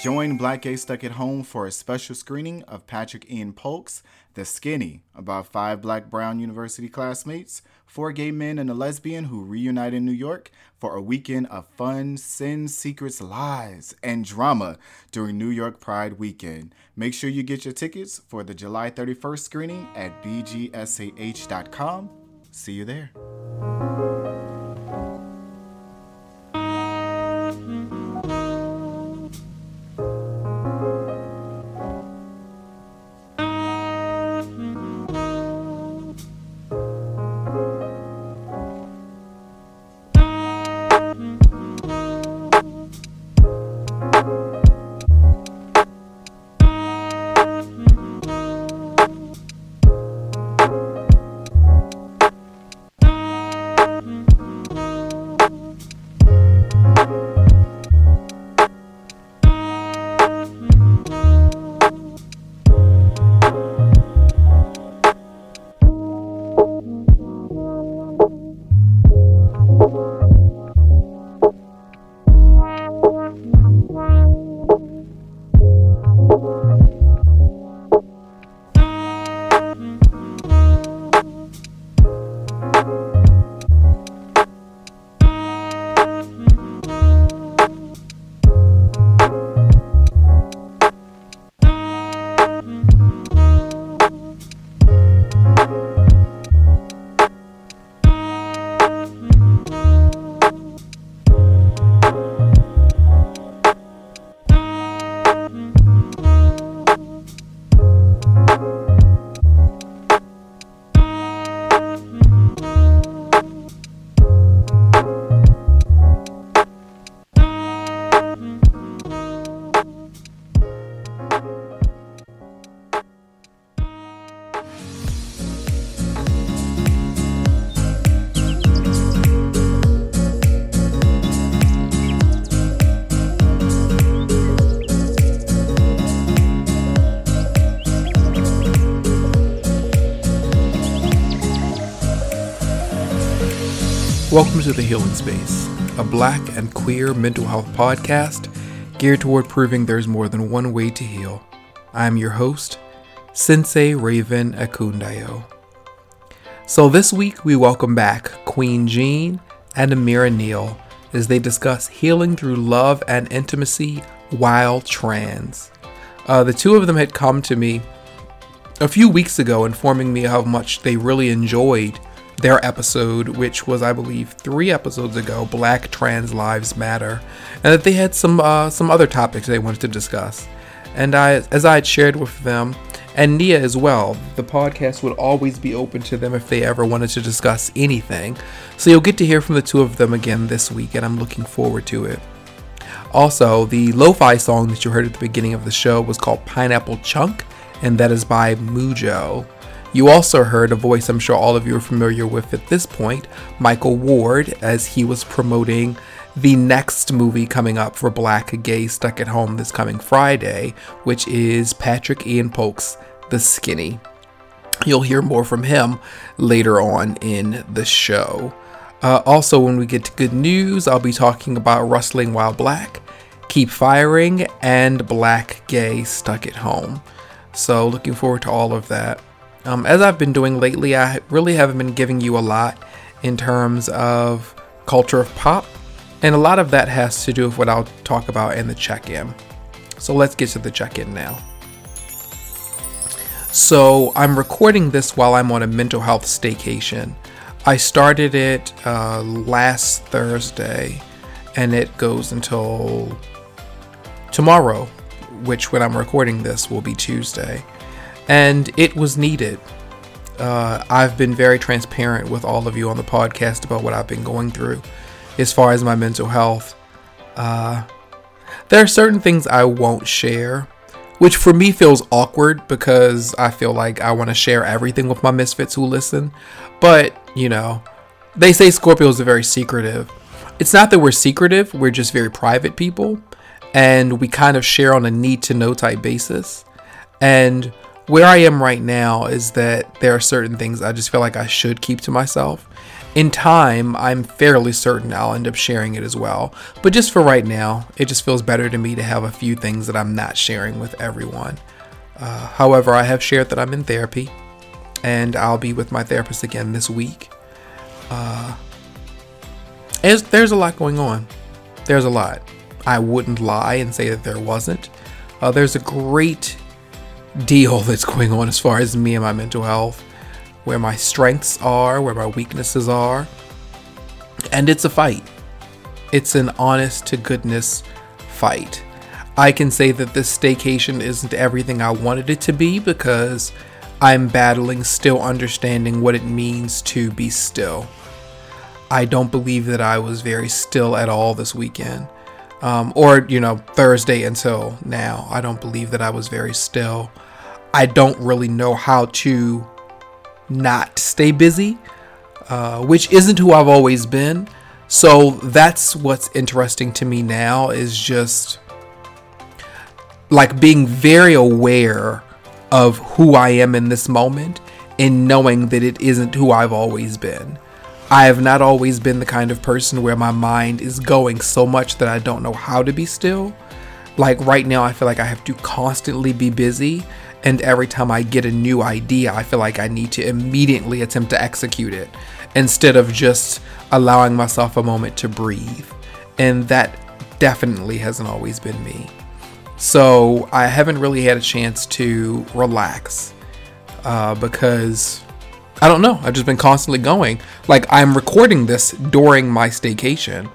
Join Black Gay Stuck at Home for a special screening of Patrick Ian Polk's The Skinny, about five black Brown University classmates, four gay men, and a lesbian who reunite in New York for a weekend of fun, sin, secrets, lies, and drama during New York Pride weekend. Make sure you get your tickets for the July 31st screening at bgsah.com. See you there. Welcome to The Healing Space, a black and queer mental health podcast geared toward proving there's more than one way to heal. I'm your host, Sensei Raven Akundayo. So this week we welcome back Qween Jean and Ameirah Neal as they discuss healing through love and intimacy while trans. Uh, the two of them had come to me a few weeks ago informing me how much they really enjoyed their episode, which was, I believe, three episodes ago, Black Trans Lives Matter, and that they had some uh, some other topics they wanted to discuss. And I, as I had shared with them, and Nia as well, the podcast would always be open to them if they ever wanted to discuss anything. So you'll get to hear from the two of them again this week, and I'm looking forward to it. Also, the lo fi song that you heard at the beginning of the show was called Pineapple Chunk, and that is by Mujo. You also heard a voice I'm sure all of you are familiar with at this point, Michael Ward, as he was promoting the next movie coming up for Black Gay Stuck at Home this coming Friday, which is Patrick Ian Polk's The Skinny. You'll hear more from him later on in the show. Uh, also, when we get to good news, I'll be talking about Rustling While Black, Keep Firing, and Black Gay Stuck at Home. So, looking forward to all of that. Um, as I've been doing lately, I really haven't been giving you a lot in terms of culture of pop, and a lot of that has to do with what I'll talk about in the check in. So let's get to the check in now. So I'm recording this while I'm on a mental health staycation. I started it uh, last Thursday, and it goes until tomorrow, which when I'm recording this will be Tuesday and it was needed. Uh, I've been very transparent with all of you on the podcast about what I've been going through as far as my mental health. Uh, there are certain things I won't share, which for me feels awkward because I feel like I want to share everything with my misfits who listen. But, you know, they say Scorpios are very secretive. It's not that we're secretive, we're just very private people, and we kind of share on a need to know type basis. And where I am right now is that there are certain things I just feel like I should keep to myself. in time, I'm fairly certain I'll end up sharing it as well. But just for right now, it just feels better to me to have a few things that I'm not sharing with everyone. Uh, however, I have shared that I'm in therapy, and I'll be with my therapist again this week. Uh, there's a lot going on. There's a lot. I wouldn't lie and say that there wasn't. Uh, there's a great deal that's going on as far as me and my mental health where my strengths are, where my weaknesses are. And it's a fight. It's an honest to goodness fight. I can say that this staycation isn't everything I wanted it to be because I'm battling still understanding what it means to be still. I don't believe that I was very still at all this weekend. Um, or, you know, Thursday until now. I don't believe that I was very still. I don't really know how to not stay busy, uh, which isn't who I've always been. So that's what's interesting to me now is just like being very aware of who I am in this moment and knowing that it isn't who I've always been. I have not always been the kind of person where my mind is going so much that I don't know how to be still. Like right now, I feel like I have to constantly be busy and every time I get a new idea, I feel like I need to immediately attempt to execute it instead of just allowing myself a moment to breathe. And that definitely hasn't always been me. So I haven't really had a chance to relax uh, because I don't know. I've just been constantly going. Like I'm recording this during my staycation.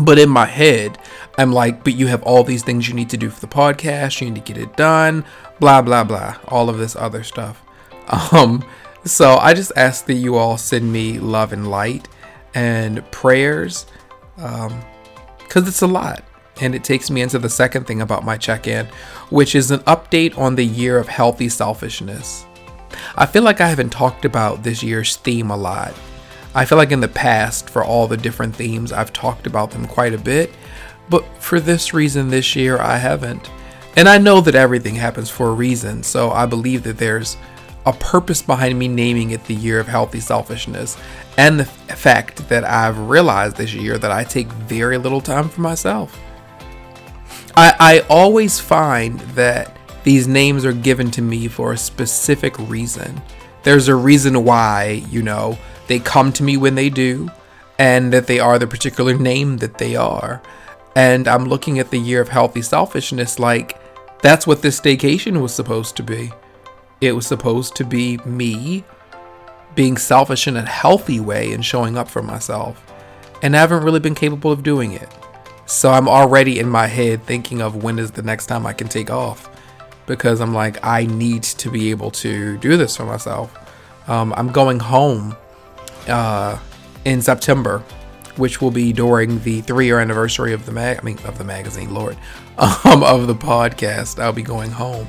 But in my head, I'm like, but you have all these things you need to do for the podcast. You need to get it done blah blah blah, all of this other stuff. Um, so I just ask that you all send me love and light and prayers, um, because it's a lot. And it takes me into the second thing about my check in, which is an update on the year of healthy selfishness. I feel like I haven't talked about this year's theme a lot. I feel like in the past, for all the different themes, I've talked about them quite a bit, but for this reason this year, I haven't. And I know that everything happens for a reason, so I believe that there's a purpose behind me naming it the year of healthy selfishness and the fact that I've realized this year that I take very little time for myself. I, I always find that these names are given to me for a specific reason. There's a reason why, you know, they come to me when they do, and that they are the particular name that they are. And I'm looking at the year of healthy selfishness like that's what this staycation was supposed to be. It was supposed to be me being selfish in a healthy way and showing up for myself. And I haven't really been capable of doing it. So I'm already in my head thinking of when is the next time I can take off. Because I'm like, I need to be able to do this for myself. Um, I'm going home uh, in September which will be during the three-year anniversary of the mag. I mean, of the magazine, Lord, um, of the podcast. I'll be going home,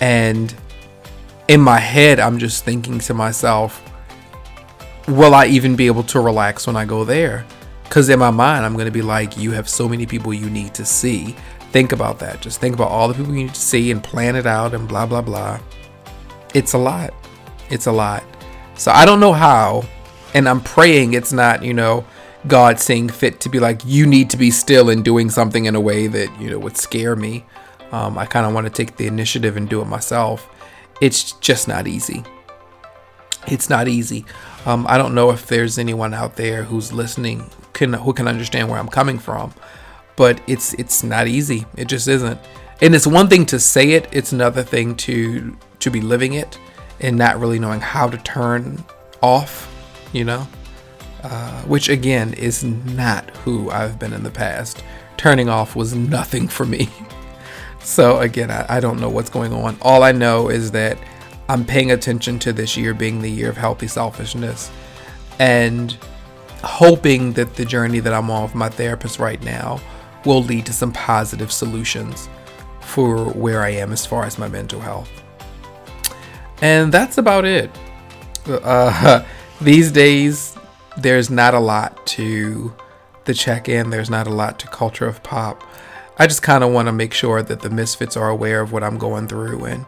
and in my head, I'm just thinking to myself, will I even be able to relax when I go there? Because in my mind, I'm going to be like, you have so many people you need to see. Think about that. Just think about all the people you need to see and plan it out and blah, blah, blah. It's a lot. It's a lot. So I don't know how. And I'm praying it's not, you know, God seeing fit to be like, you need to be still and doing something in a way that, you know, would scare me. Um, I kind of want to take the initiative and do it myself. It's just not easy. It's not easy. Um, I don't know if there's anyone out there who's listening can who can understand where I'm coming from, but it's it's not easy. It just isn't. And it's one thing to say it. It's another thing to to be living it and not really knowing how to turn off. You know. Uh, which again is not who I've been in the past. Turning off was nothing for me. so again, I, I don't know what's going on. All I know is that I'm paying attention to this year being the year of healthy selfishness and hoping that the journey that I'm on with my therapist right now will lead to some positive solutions for where I am as far as my mental health. And that's about it. Uh, these days, there's not a lot to the check in, there's not a lot to Culture of Pop. I just kind of want to make sure that the misfits are aware of what I'm going through. And,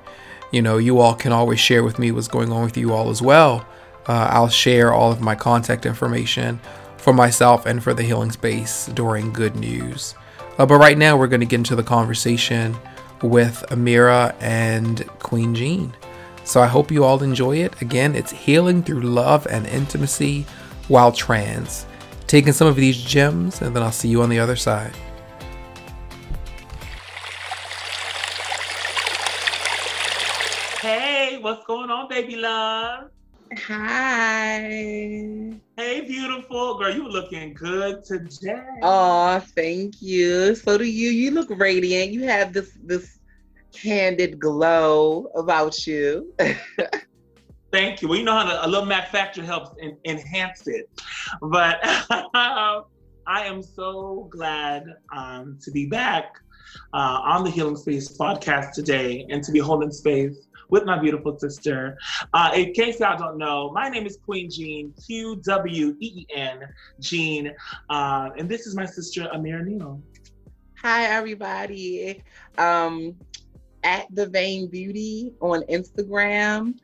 you know, you all can always share with me what's going on with you all as well. Uh, I'll share all of my contact information for myself and for the healing space during good news. Uh, but right now, we're going to get into the conversation with Ameirah and Qween Jean. So I hope you all enjoy it. Again, it's healing through love and intimacy while trans. Taking some of these gems, and then I'll see you on the other side. Hey, what's going on, baby love? Hi. Hey, beautiful girl. You looking good today. Oh, thank you. So do you. You look radiant. You have this this candid glow about you. thank you. Well, you know how to, a little Max Factor helps in, enhance it. But I am so glad um, to be back uh, on the Healing Space podcast today and to be holding space with my beautiful sister. Uh, in case y'all don't know, my name is Qween Jean, Q W E E N, Jean. Uh, and this is my sister, Ameirah Neal. Hi, everybody. Um, at the Vain Beauty on Instagram.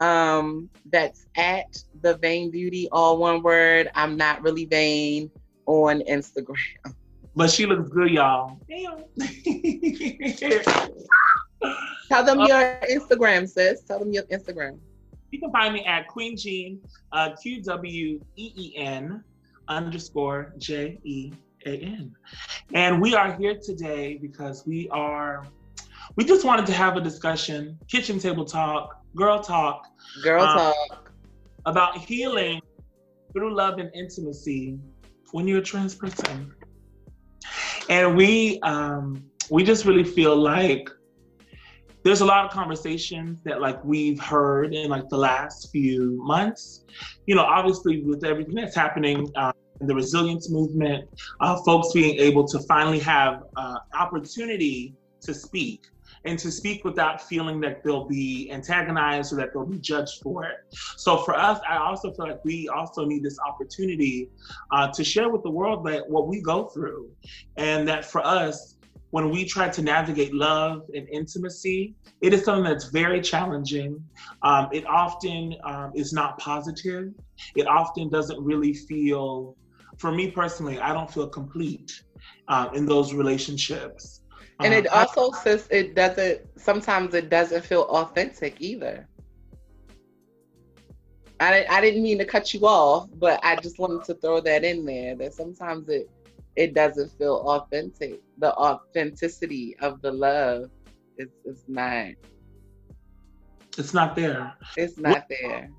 Um, that's at the Vain Beauty, all one word. I'm not really vain on Instagram. But she looks good, y'all. Damn. Tell them uh, your Instagram, sis. Tell them your Instagram. You can find me at Qween Jean, uh, Q W E E N underscore J E A N. And we are here today because we are, we just wanted to have a discussion, kitchen table talk, girl talk. Girl um, talk. About healing through love and intimacy when you're a trans person. And we, um, we just really feel like there's a lot of conversations that like we've heard in like the last few months. You know obviously with everything that's happening in the resilience movement uh, folks being able to finally have uh, opportunity to speak and to speak without feeling that they'll be antagonized or that they'll be judged for it. So for us, I also feel like we also need this opportunity uh, to share with the world that what we go through, and that for us, when we try to navigate love and intimacy, it is something that's very challenging. Um, it often um, is not positive. It often doesn't really feel, for me personally, I don't feel complete uh, in those relationships. And it um, also says it doesn't, sometimes it doesn't feel authentic either. I, I didn't mean to cut you off, but I just wanted to throw that in there that sometimes it it doesn't feel authentic. The authenticity of the love is is not. It's not there. It's not there.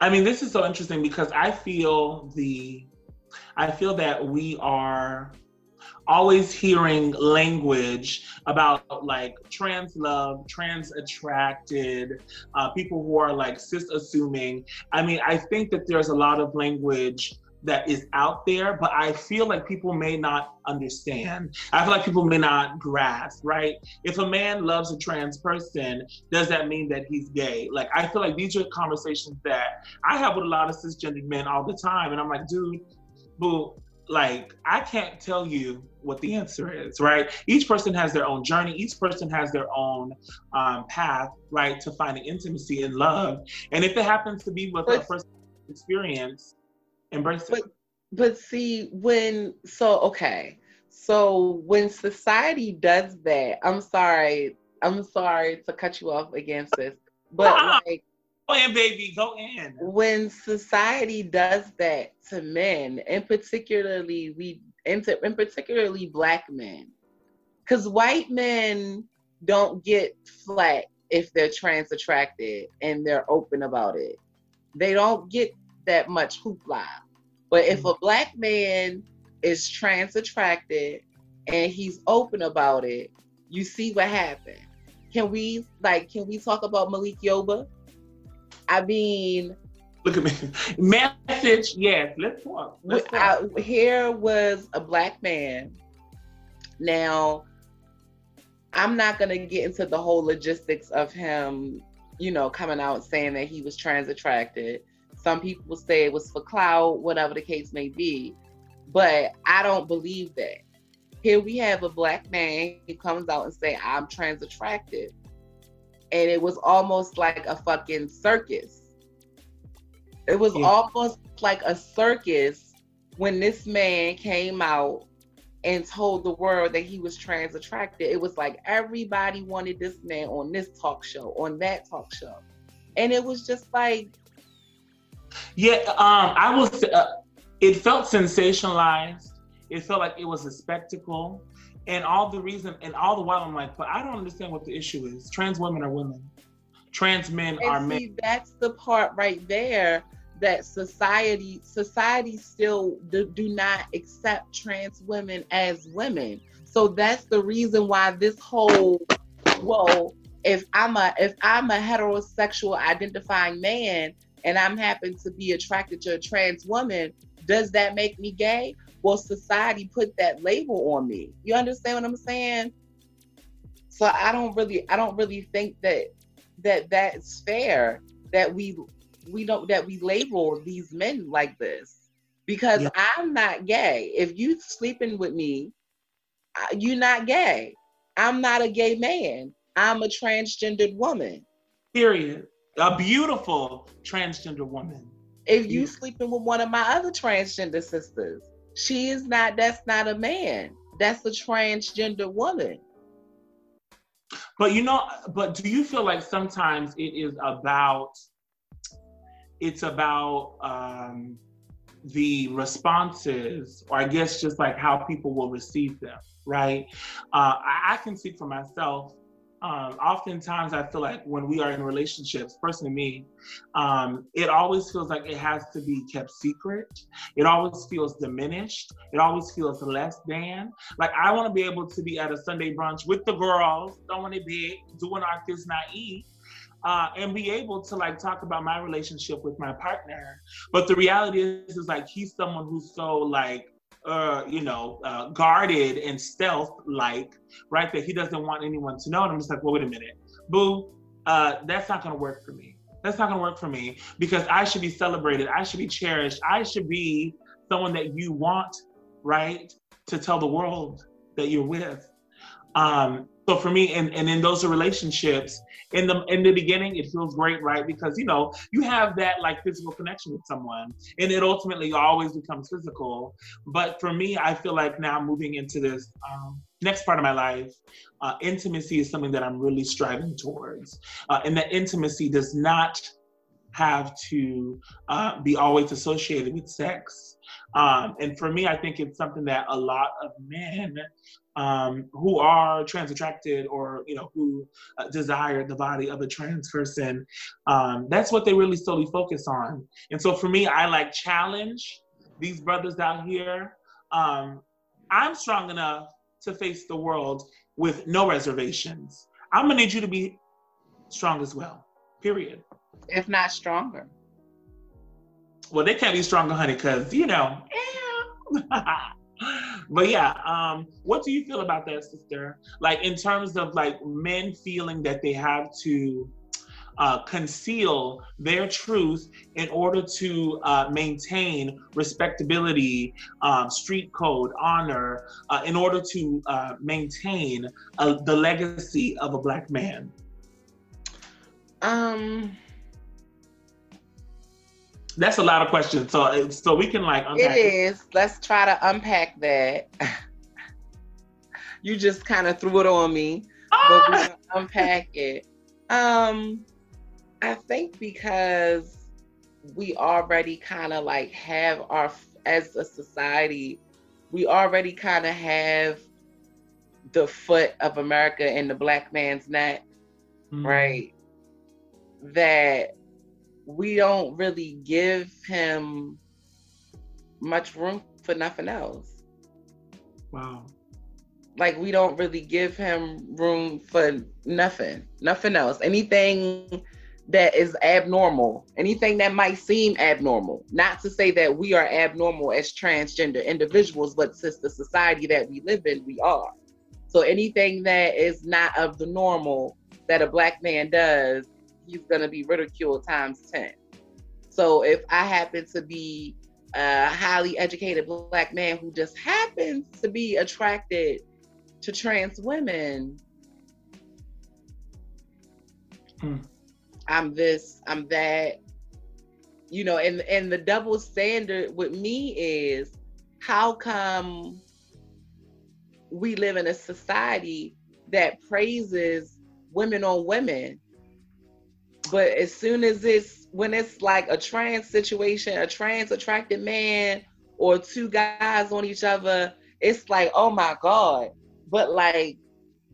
I mean, this is so interesting because I feel the, I feel that we are always hearing language about like trans love, trans attracted, uh, people who are like cis assuming. I mean, I think that there's a lot of language that is out there, but I feel like people may not understand. I feel like people may not grasp, right? If a man loves a trans person, does that mean that he's gay? Like, I feel like these are conversations that I have with a lot of cisgendered men all the time. And I'm like, dude, boo, like, I can't tell you what the answer is, right? Each person has their own journey. Each person has their own um, path, right, to finding intimacy and love. And if it happens to be with but, a first experience, Embrace but, it. But see, when so okay, so when society does that, I'm sorry, I'm sorry to cut you off against this, but like Go in, baby. Go in. When society does that to men, and particularly we, and, and particularly black men, because white men don't get flat if they're trans attracted and they're open about it. They don't get that much hoopla. But if mm-hmm. a black man is trans attracted and he's open about it, you see what happened. Can we like can we talk about Malik Yoba? I mean Look at me. Message, yes, let's talk. Let's talk. I, here was a black man. Now, I'm not gonna get into the whole logistics of him, you know, coming out saying that he was trans attracted. Some people say it was for clout, whatever the case may be. But I don't believe that. Here we have a black man who comes out and say, I'm trans attracted. And it was almost like a fucking circus. It was yeah. almost like a circus when this man came out and told the world that he was trans attracted. It was like everybody wanted this man on this talk show, on that talk show. And it was just like Yeah, um I was uh, it felt sensationalized. It felt like it was a spectacle. And all the reason and all the while I'm like, but I don't understand what the issue is. Trans women are women. Trans men and are see, men. That's the part right there that society society still do, do not accept trans women as women. So that's the reason why this whole well, if I'm a if I'm a heterosexual identifying man and I'm happen to be attracted to a trans woman, does that make me gay? Well, society put that label on me. You understand what I'm saying? So I don't really I don't really think that that that's fair that we we don't that we label these men like this because yeah. I'm not gay. If you sleeping with me, you're not gay. I'm not a gay man. I'm a transgendered woman. Period. A beautiful transgender woman. If you sleeping with one of my other transgender sisters, she is not. That's not a man. That's a transgender woman. But you know, but do you feel like sometimes it is about it's about um, the responses, or I guess just like how people will receive them, right? Uh, I, I can speak for myself. Um, oftentimes, I feel like when we are in relationships, personally me, um, it always feels like it has to be kept secret. It always feels diminished. It always feels less than. Like I want to be able to be at a Sunday brunch with the girls, throwing it big, doing our kids naive, uh, and be able to like talk about my relationship with my partner. But the reality is, is like he's someone who's so like uh, you know, uh, guarded and stealth like, right? That he doesn't want anyone to know. And I'm just like, well, wait a minute, boo, uh, that's not gonna work for me. That's not gonna work for me because I should be celebrated. I should be cherished. I should be someone that you want, right? To tell the world that you're with. Um, so for me, and, and in those relationships, in the in the beginning, it feels great, right? Because you know you have that like physical connection with someone, and it ultimately always becomes physical. But for me, I feel like now moving into this um, next part of my life, uh, intimacy is something that I'm really striving towards, uh, and that intimacy does not have to uh, be always associated with sex. Um, and for me, I think it's something that a lot of men um, who are trans attracted or you know who uh, desire the body of a trans person um, that's what they really solely focus on. And so for me i like challenge these brothers out here. Um, i'm strong enough to face the world with no reservations. I'm gonna need you to be strong as well period. If not stronger. Well they can't be stronger honey because you know but yeah, um, what do you feel about that, sister? Like in terms of like men feeling that they have to uh, conceal their truth in order to uh, maintain respectability, um, street code, honor, uh, in order to uh, maintain uh, the legacy of a black man? Um, that's a lot of questions. So so we can like unpack it is. Let's try to unpack that. you just kind of threw it on me, ah! but we unpack it. Um, I think because we already kind of like have our as a society, we already kind of have the foot of America in the black man's neck, mm. right? That we don't really give him much room for nothing else. Wow. Like we don't really give him room for nothing, nothing else. Anything that is abnormal, anything that might seem abnormal. Not to say that we are abnormal as transgender individuals, but since the society that we live in, we are. So anything that is not of the normal that a black man does he's gonna be ridiculed times 10. So if I happen to be a highly educated black man who just happens to be attracted to trans women, hmm. I'm this, I'm that. you know, and and the double standard with me is how come we live in a society that praises women on women but as soon as it's when it's like a trans situation a trans attracted man or two guys on each other it's like oh my god. But like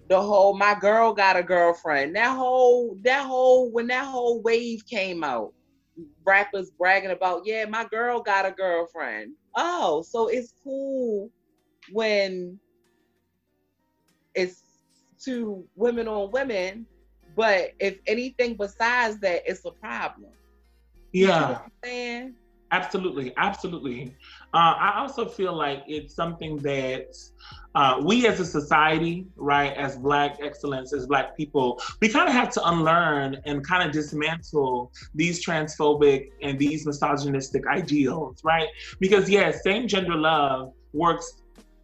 the whole my girl got a girlfriend. That whole that whole when that whole wave came out rappers bragging about yeah my girl got a girlfriend. Oh so it's cool when it's two women on women but if anything besides that it's a problem. Yeah. absolutely. Absolutely. Uh, i also feel like it's something that uh, we as a society, right, as Black excellence, as Black people, we kind of have to unlearn and kind of dismantle these transphobic and these misogynistic ideals, right? Because, yes, same gender love works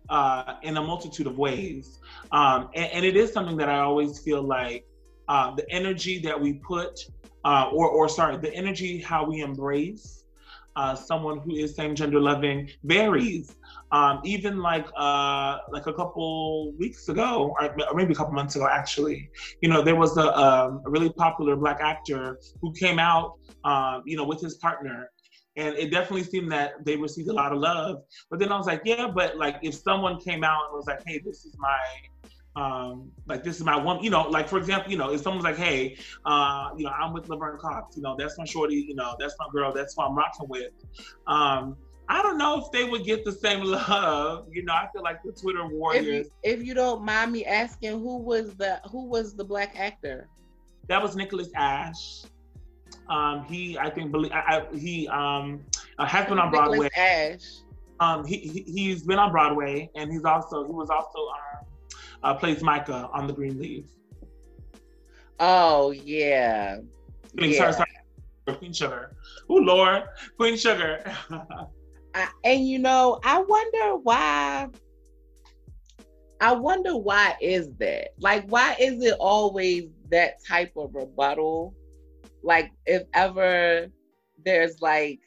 uh, in a multitude of ways. Um, and, and, it is something that I always feel like uh, the energy that we put, uh, or, or sorry, the energy how we embrace uh, someone who is same gender loving varies. Um, even like uh, like a couple weeks ago, or maybe a couple months ago, actually, you know, there was a, um, a really popular black actor who came out, um, you know, with his partner, and it definitely seemed that they received a lot of love. But then I was like, yeah, but like if someone came out and was like, hey, this is my um, like this is my one, you know, like for example, you know, if someone's like, hey, uh, you know, I'm with Laverne Cox, you know, that's my shorty, you know, that's my girl, that's who I'm rocking with. Um, I don't know if they would get the same love. You know, I feel like the Twitter warriors. If you, if you don't mind me asking, who was the who was the black actor? That was Nicholas Ashe. Um, he, I think, believe, I, I, he um, uh, has been on Broadway. Nicholas Ashe. Um, he, he has been on Broadway, and he's also he was also um, uh, plays Micah on the Green Leaves. Oh yeah. yeah. Sorry, sorry. Queen Sugar. Oh Lord, Queen Sugar. I, and you know, I wonder why. I wonder why is that? Like, why is it always that type of rebuttal? Like, if ever there's like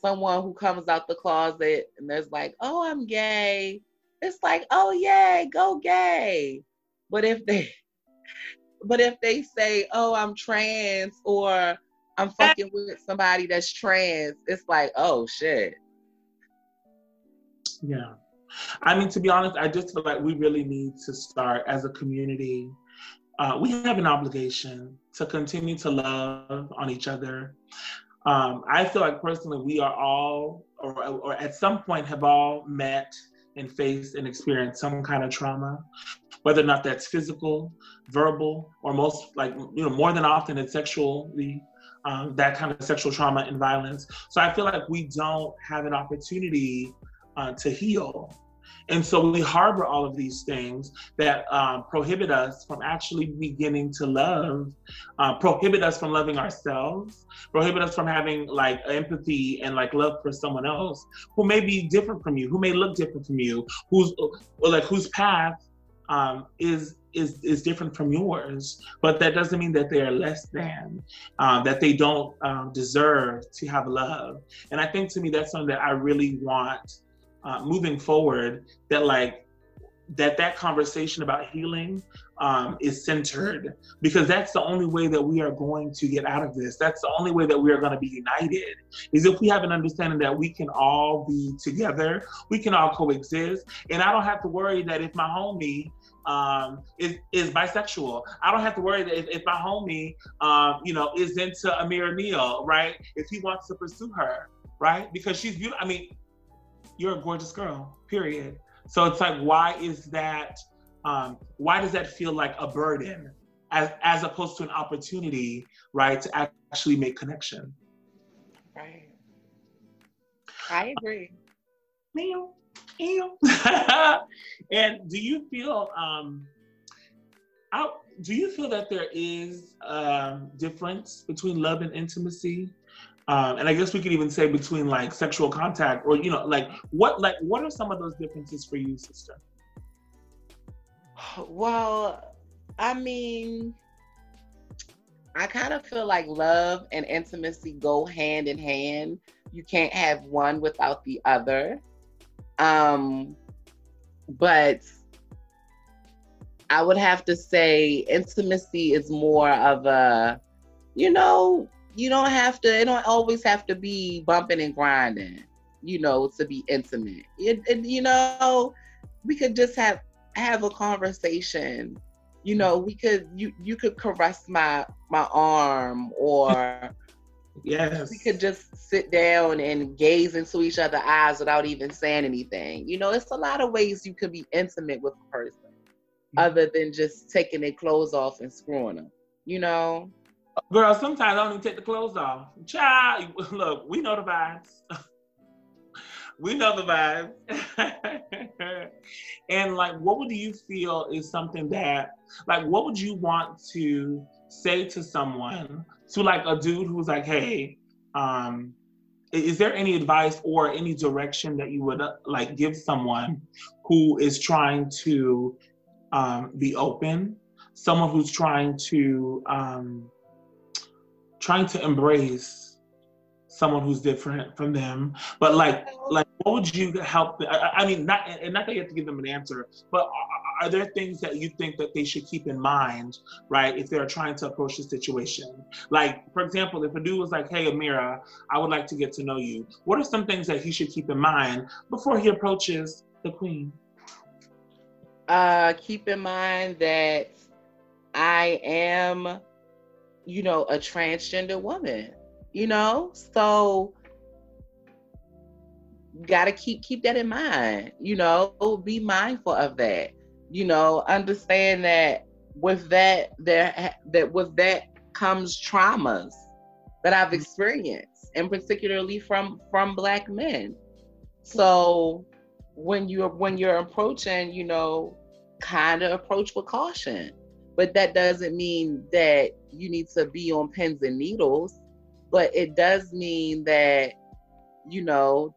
someone who comes out the closet and there's like, oh, I'm gay, it's like, oh yay, go gay. But if they but if they say, oh, I'm trans or I'm fucking with somebody that's trans, it's like, oh shit. Yeah. I mean, to be honest, I just feel like we really need to start as a community. Uh, we have an obligation to continue to love on each other. Um, I feel like personally, we are all, or, or at some point, have all met and face and experience some kind of trauma, whether or not that's physical, verbal, or most like you know more than often it's sexually um, that kind of sexual trauma and violence. So I feel like we don't have an opportunity uh, to heal. And so we harbor all of these things that um, prohibit us from actually beginning to love, uh, prohibit us from loving ourselves, prohibit us from having like empathy and like love for someone else who may be different from you, who may look different from you, who's or like whose path um, is is is different from yours, but that doesn't mean that they are less than, uh, that they don't um, deserve to have love. And I think to me that's something that I really want uh, moving forward that like that that conversation about healing um, is centered because that's the only way that we are going to get out of this. That's the only way that we are going to be united is if we have an understanding that we can all be together, we can all coexist, and I don't have to worry that if my homie um, is is bisexual. I don't have to worry that if, if my homie, um, you know, is into Ameirah Neal, right? If he wants to pursue her, right? Because she's beautiful. I mean, you're a gorgeous girl, period. So it's like, why is that? Um, why does that feel like a burden, as as opposed to an opportunity, right, to actually make connection? Right. I agree. Meow, meow. and do you feel um, out, do you feel that there is a difference between love and intimacy um, and I guess we could even say between like sexual contact or you know like what like what are some of those differences for you, sister? Well, I mean, I kind of feel like love and intimacy go hand in hand. You can't have one without the other. Um, but I would have to say intimacy is more of a, you know, you don't have to, it don't always have to be bumping and grinding, you know, to be intimate. It, it, you know, we could just have have a conversation. You know, we could you you could caress my my arm or yes. we could just sit down and gaze into each other's eyes without even saying anything. You know, it's a lot of ways you could be intimate with a person mm-hmm. other than just taking their clothes off and screwing them. You know? Girl, sometimes I don't even take the clothes off. Child, look, we know the vibes. we know the vibes. and like, what would you feel is something that, like, what would you want to say to someone, to like a dude who's like, hey, um, is there any advice or any direction that you would uh, like give someone who is trying to um, be open, someone who's trying to um, trying to embrace someone who's different from them. But like, like, what would you help? I, I mean, not and not that you have to give them an answer, but are, are, there things that you think that they should keep in mind, right, if they're trying to approach the situation? Like, for example, if a dude was like, "Hey, Ameirah, I would like to get to know you," what are some things that he should keep in mind before he approaches the queen? Uh, keep in mind that I am, you know, a transgender woman. You know, so gotta keep keep that in mind. You know, be mindful of that. You know, understand that with that there that with that comes traumas that I've experienced, and particularly from from black men. So when you're when you're approaching, you know, kind of approach with caution. But that doesn't mean that you need to be on pins and needles. But it does mean that, you know,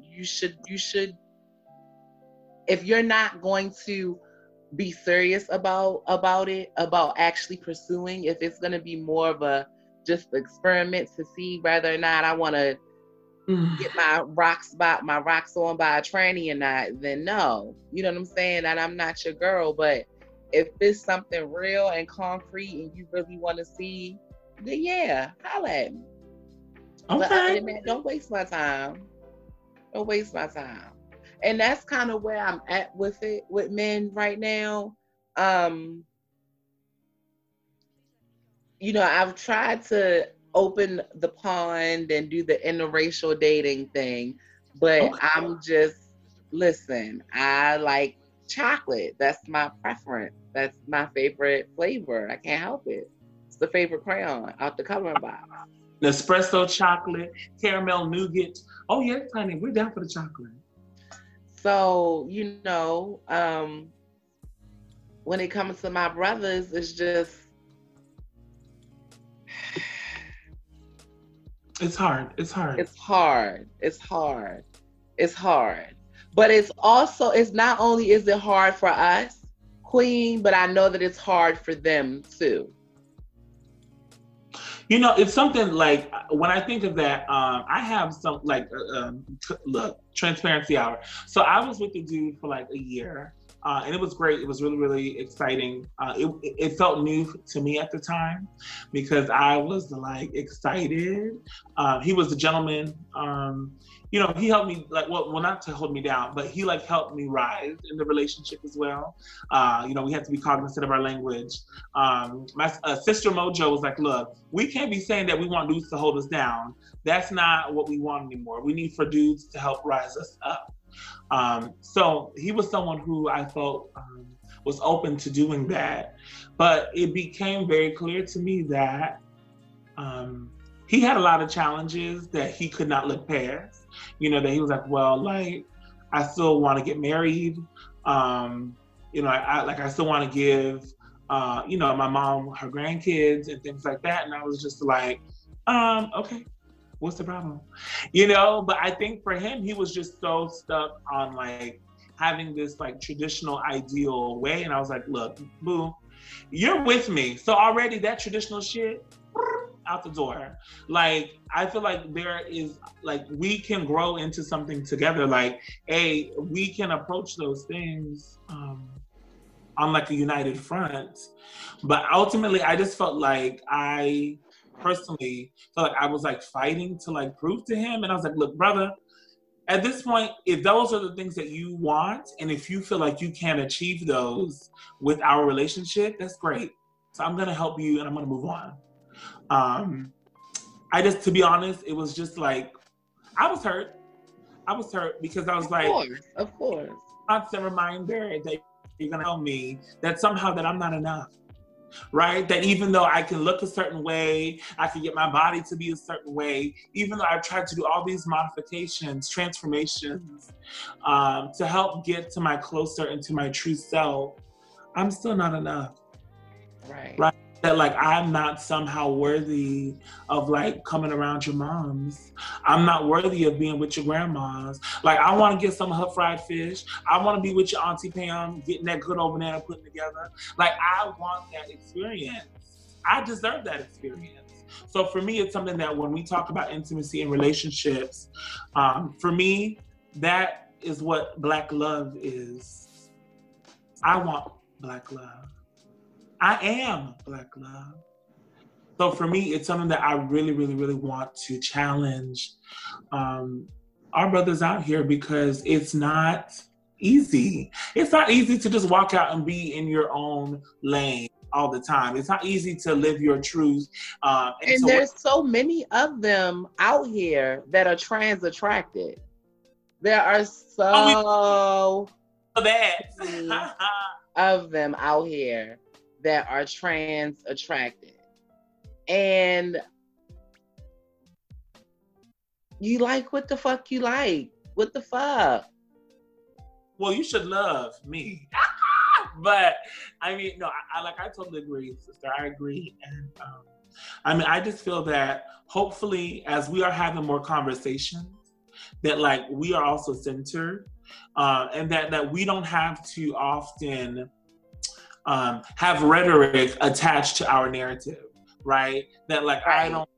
you should you should if you're not going to be serious about about it, about actually pursuing, if it's gonna be more of a just experiment to see whether or not I wanna mm. get my rocks by my rocks on by a tranny or not, then no. You know what I'm saying? And I'm not your girl, but if it's something real and concrete and you really want to see, then yeah, holla at me. Okay. But other that, don't waste my time. Don't waste my time. And that's kind of where I'm at with it with men right now. Um, you know, I've tried to open the pond and do the interracial dating thing. But okay. I'm just listen, I like chocolate. That's my preference. That's my favorite flavor. I can't help it. It's the favorite crayon out the coloring box. Nespresso chocolate, caramel nougat. Oh yes, honey, we're down for the chocolate. So, you know, um, when it comes to my brothers, it's just It's hard. It's hard. It's hard. It's hard. It's hard. But it's also, it's not only is it hard for us, Queen, but I know that it's hard for them too. You know, it's something like when I think of that, um, I have some like, uh, um, look, transparency hour. So I was with the dude for like a year uh, and it was great. It was really, really exciting. Uh, it, it felt new to me at the time because I was like excited. Uh, he was a gentleman. Um, you know, he helped me like well, well, not to hold me down, but he like helped me rise in the relationship as well. Uh, you know, we had to be cognizant of our language. Um, my uh, sister Mojo was like, "Look, we can't be saying that we want dudes to hold us down. That's not what we want anymore. We need for dudes to help rise us up." Um, so he was someone who I felt um, was open to doing that. But it became very clear to me that um, he had a lot of challenges that he could not look past. You know, that he was like, well, like, I still want to get married. Um, you know, I, I like I still want to give, uh, you know, my mom her grandkids and things like that. And I was just like, um, okay, what's the problem? You know, but I think for him, he was just so stuck on like having this like traditional ideal way. And I was like, look, boo, you're with me. So already that traditional shit out the door. Like I feel like there is like we can grow into something together. Like a we can approach those things um, on like a united front. But ultimately, I just felt like I personally felt like I was like fighting to like prove to him, and I was like, look, brother. At this point, if those are the things that you want, and if you feel like you can't achieve those with our relationship, that's great. So I'm gonna help you, and I'm gonna move on. Um, I just, to be honest, it was just like I was hurt. I was hurt because I was Of like, course, of course. constant reminder that you're gonna tell me that somehow that I'm not enough. Right? That even though I can look a certain way, I can get my body to be a certain way, even though I've tried to do all these modifications, transformations, um, to help get to my closer into my true self, I'm still not enough Right. Right. That like I'm not somehow worthy of like coming around your moms. I'm not worthy of being with your grandmas. Like I want to get some of her fried fish. I want to be with your auntie Pam, getting that good old banana pudding together. Like I want that experience. I deserve that experience. So for me, it's something that when we talk about intimacy and relationships, um, for me, that is what black love is. I want black love. I am Black love. So for me, it's something that I really, really, really want to challenge um, our brothers out here because it's not easy. It's not easy to just walk out and be in your own lane all the time. It's not easy to live your truth. Um, and, And so there's so many of them out here that are trans attracted. There are so for that. Mm. of them out here that are trans attracted. And you like what the fuck you like. What the fuck? well, you should love me. but I mean, no, I, I like I totally agree, sister. I agree, and um, I mean, I just feel that hopefully, as we are having more conversations, that like we are also centered, uh, and that that we don't have to often um, have rhetoric attached to our narrative, right? That like I don't,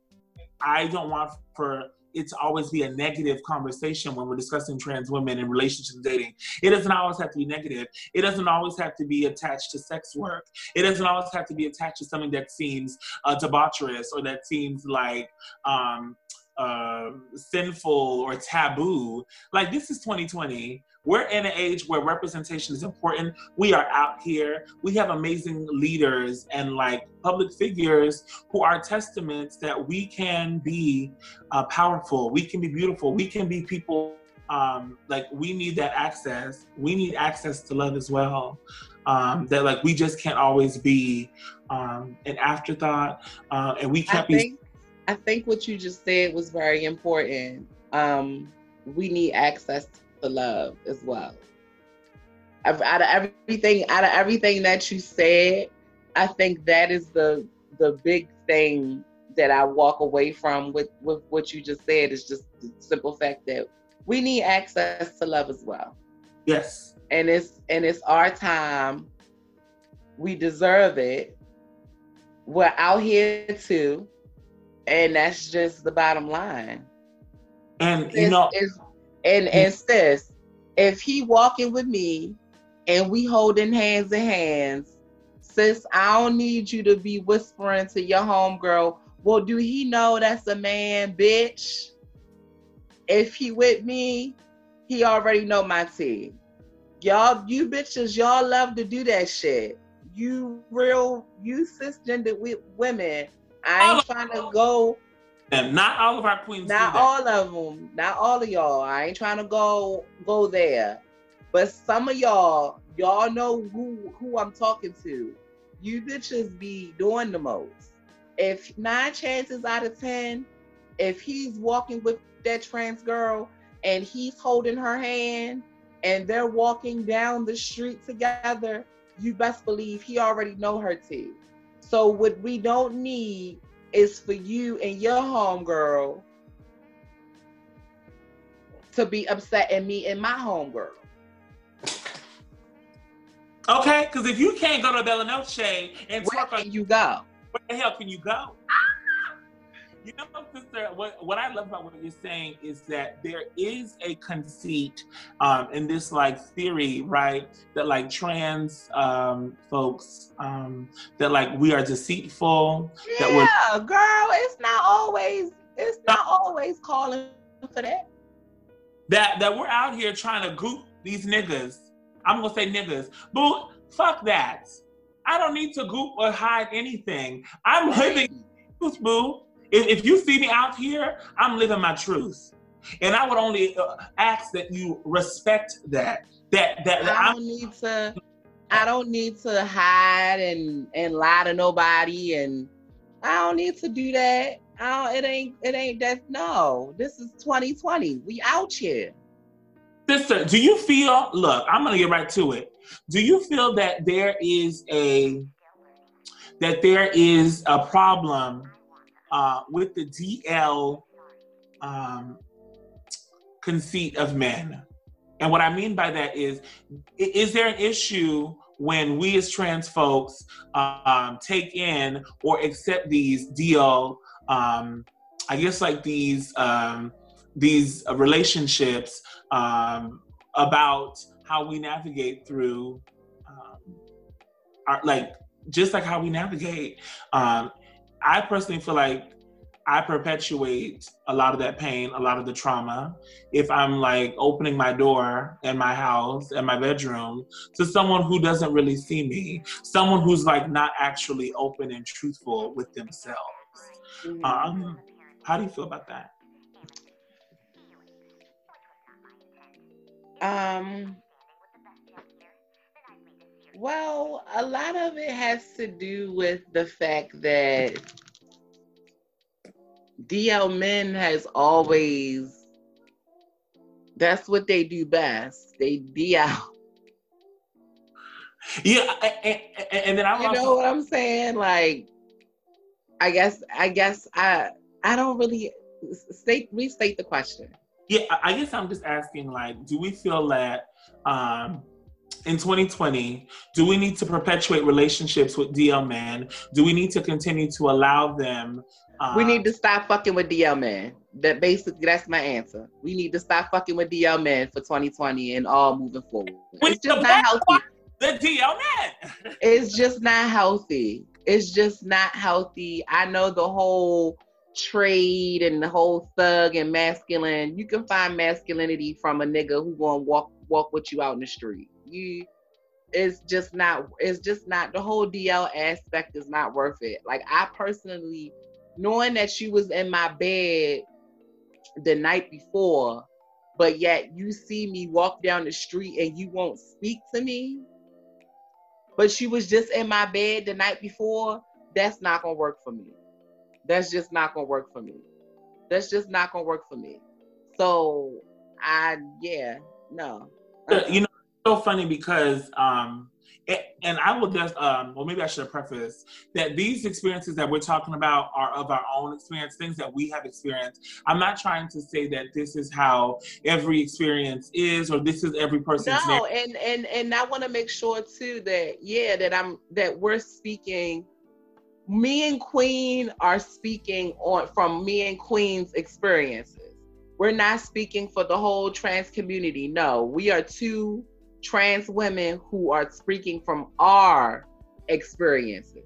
I don't want for it to always be a negative conversation when we're discussing trans women in relationships and dating. It doesn't always have to be negative. It doesn't always have to be attached to sex work. It doesn't always have to be attached to something that seems uh, debaucherous or that seems like um, uh, sinful or taboo. Like this is 2020. We're in an age where representation is important. We are out here. We have amazing leaders and like public figures who are testaments that we can be uh, powerful. We can be beautiful. We can be people. Um, like we need that access. We need access to love as well. Um, that like we just can't always be um, an afterthought, uh, and we can't be. think I think what you just said was very important. Um, we need access to love as well. Out of everything, out of everything that you said, I think that is the the big thing that I walk away from with with what you just said is just the simple fact that we need access to love as well yes, and it's and it's our time. We deserve it. We're out here too, and that's just the bottom line. and you It's- know, it's- and and sis, if he walking with me, and we holding hands in hands, sis, I don't need you to be whispering to your homegirl. Well, do he know that's a man, bitch? If he with me, he already know my tea. Y'all, you bitches, y'all love to do that shit. You real, you cisgender women. I ain't trying to go and not all of our queens. not all of them, not all of y'all. I ain't trying to go go there, but some of y'all, y'all know who who I'm talking to. You bitches be doing the most. If nine chances out of ten, if he's walking with that trans girl and he's holding her hand and they're walking down the street together, you best believe he already know her too. So what we don't need is for you and your homegirl to be upset and me and my homegirl. Okay, because if you can't go to Bella Noche and Where on can you go? where the hell can you go? You know, sister, what, what I love about what you're saying is that there is a conceit um, in this like theory, right? That like trans um, folks, um, that like we are deceitful, Yeah, girl, it's not always it's not always calling for that. that that we're out here trying to goop these niggas. I'm gonna say niggas. Boo, fuck that. I don't need to goop or hide anything. I'm living boo. If, if you see me out here, I'm living my truth. And I would only uh, ask that you respect that. That that, that I I'm don't need to I don't need to hide and and lie to nobody and I don't need to do that. I don't, it ain't it ain't that no. This is 2020. We out here. Sister, do you feel, look, I'm gonna get right to it. Do you feel that there is a that there is a problem uh, with the DL um, conceit of men? And what I mean by that is, is there an issue when we as trans folks um, take in or accept these DL, um, I guess like these um, these relationships um, about how we navigate through um, our, like just like how we navigate um, i personally feel like i perpetuate a lot of that pain a lot of the trauma. If i'm like opening my door in my house and my bedroom to someone who doesn't really see me someone who's like not actually open and truthful with themselves. Um, how do you feel about that? Um, well, a lot of it has to do with the fact that DL men has always that's what they do best. They DL. yeah a- a- a- and, then i'm You know what I'm saying? Like, I guess, I guess I, I don't really state restate the question. Yeah, I I guess I'm just asking, like, do we feel that um, in 2020, do we need to perpetuate relationships with DL men? Do we need to continue to allow them? Um, We need to stop fucking with DL men. That basically that's my answer. We need to stop fucking with DL men for 2020 and all moving forward. It's just the not healthy. the DL men. It's just not healthy. It's just not healthy. I know the whole trade and the whole thug and masculine. You can find masculinity from a nigga who gonna walk walk with you out in the street. You it's just not it's just not the whole DL aspect is not worth it. Like I personally knowing that she was in my bed the night before, but yet you see me walk down the street and you won't speak to me, but she was just in my bed the night before, that's not gonna work for me. That's just not gonna work for me. That's just not gonna work for me. So I yeah, no. you know, so funny because, um, it, and I will just, um, well, maybe I should have prefaced that these experiences that we're talking about are of our own experience, things that we have experienced. I'm not trying to say that this is how every experience is, or this is every person's. No, and and and I want to make sure too that yeah, that I'm that we're speaking. Me and Qween are speaking on from me and Qween's experiences. We're not speaking for the whole trans community. No, we are two trans women who are speaking from our experiences.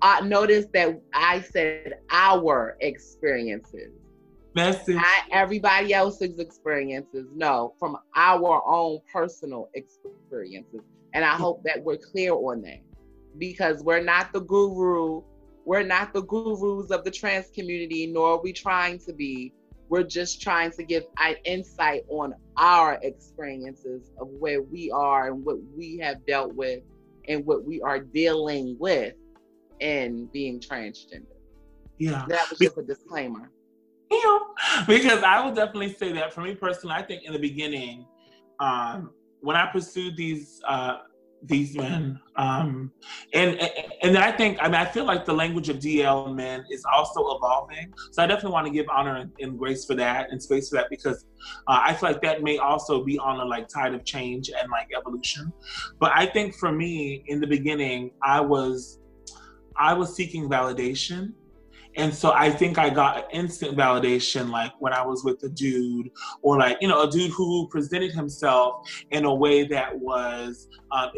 I notice that I said our experiences Message. not everybody else's experiences. No, from our own personal experiences. And I hope that we're clear on that because we're not the guru. We're not the gurus of the trans community, nor are we trying to be. We're just trying to give insight on our experiences of where we are and what we have dealt with and what we are dealing with in being transgender. yeah. That was just a disclaimer. Yeah, because I would definitely say that for me personally, I think in the beginning, um, when I pursued these uh, these men. Um, and and I think I mean I feel like the language of DL men is also evolving. So I definitely want to give honor and, and grace for that and space for that because uh, I feel like that may also be on a like tide of change and like evolution. But I think for me in the beginning I was I was seeking validation. And so I think I got instant validation, like when I was with a dude, or like, you know, a dude who presented himself in a way that was um,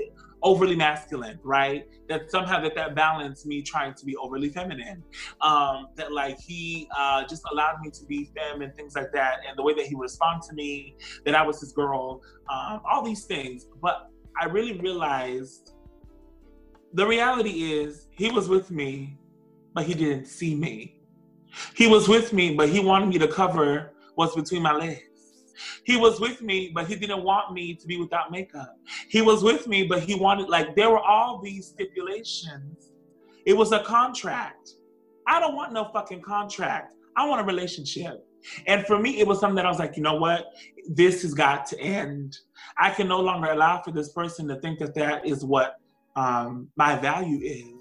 overly masculine, right? That somehow that that balanced me trying to be overly feminine. Um, that like he uh, just allowed me to be femme and things like that, and the way that he would respond to me, that I was his girl, um, all these things. But I really realized the reality is he was with me, but he didn't see me. He was with me, but he wanted me to cover what's between my legs. He was with me, but he didn't want me to be without makeup. He was with me, but he wanted, like, there were all these stipulations. It was a contract. I don't want no fucking contract. I want a relationship. And for me, it was something that I was like, you know what? This has got to end. I can no longer allow for this person to think that that is what um, my value is.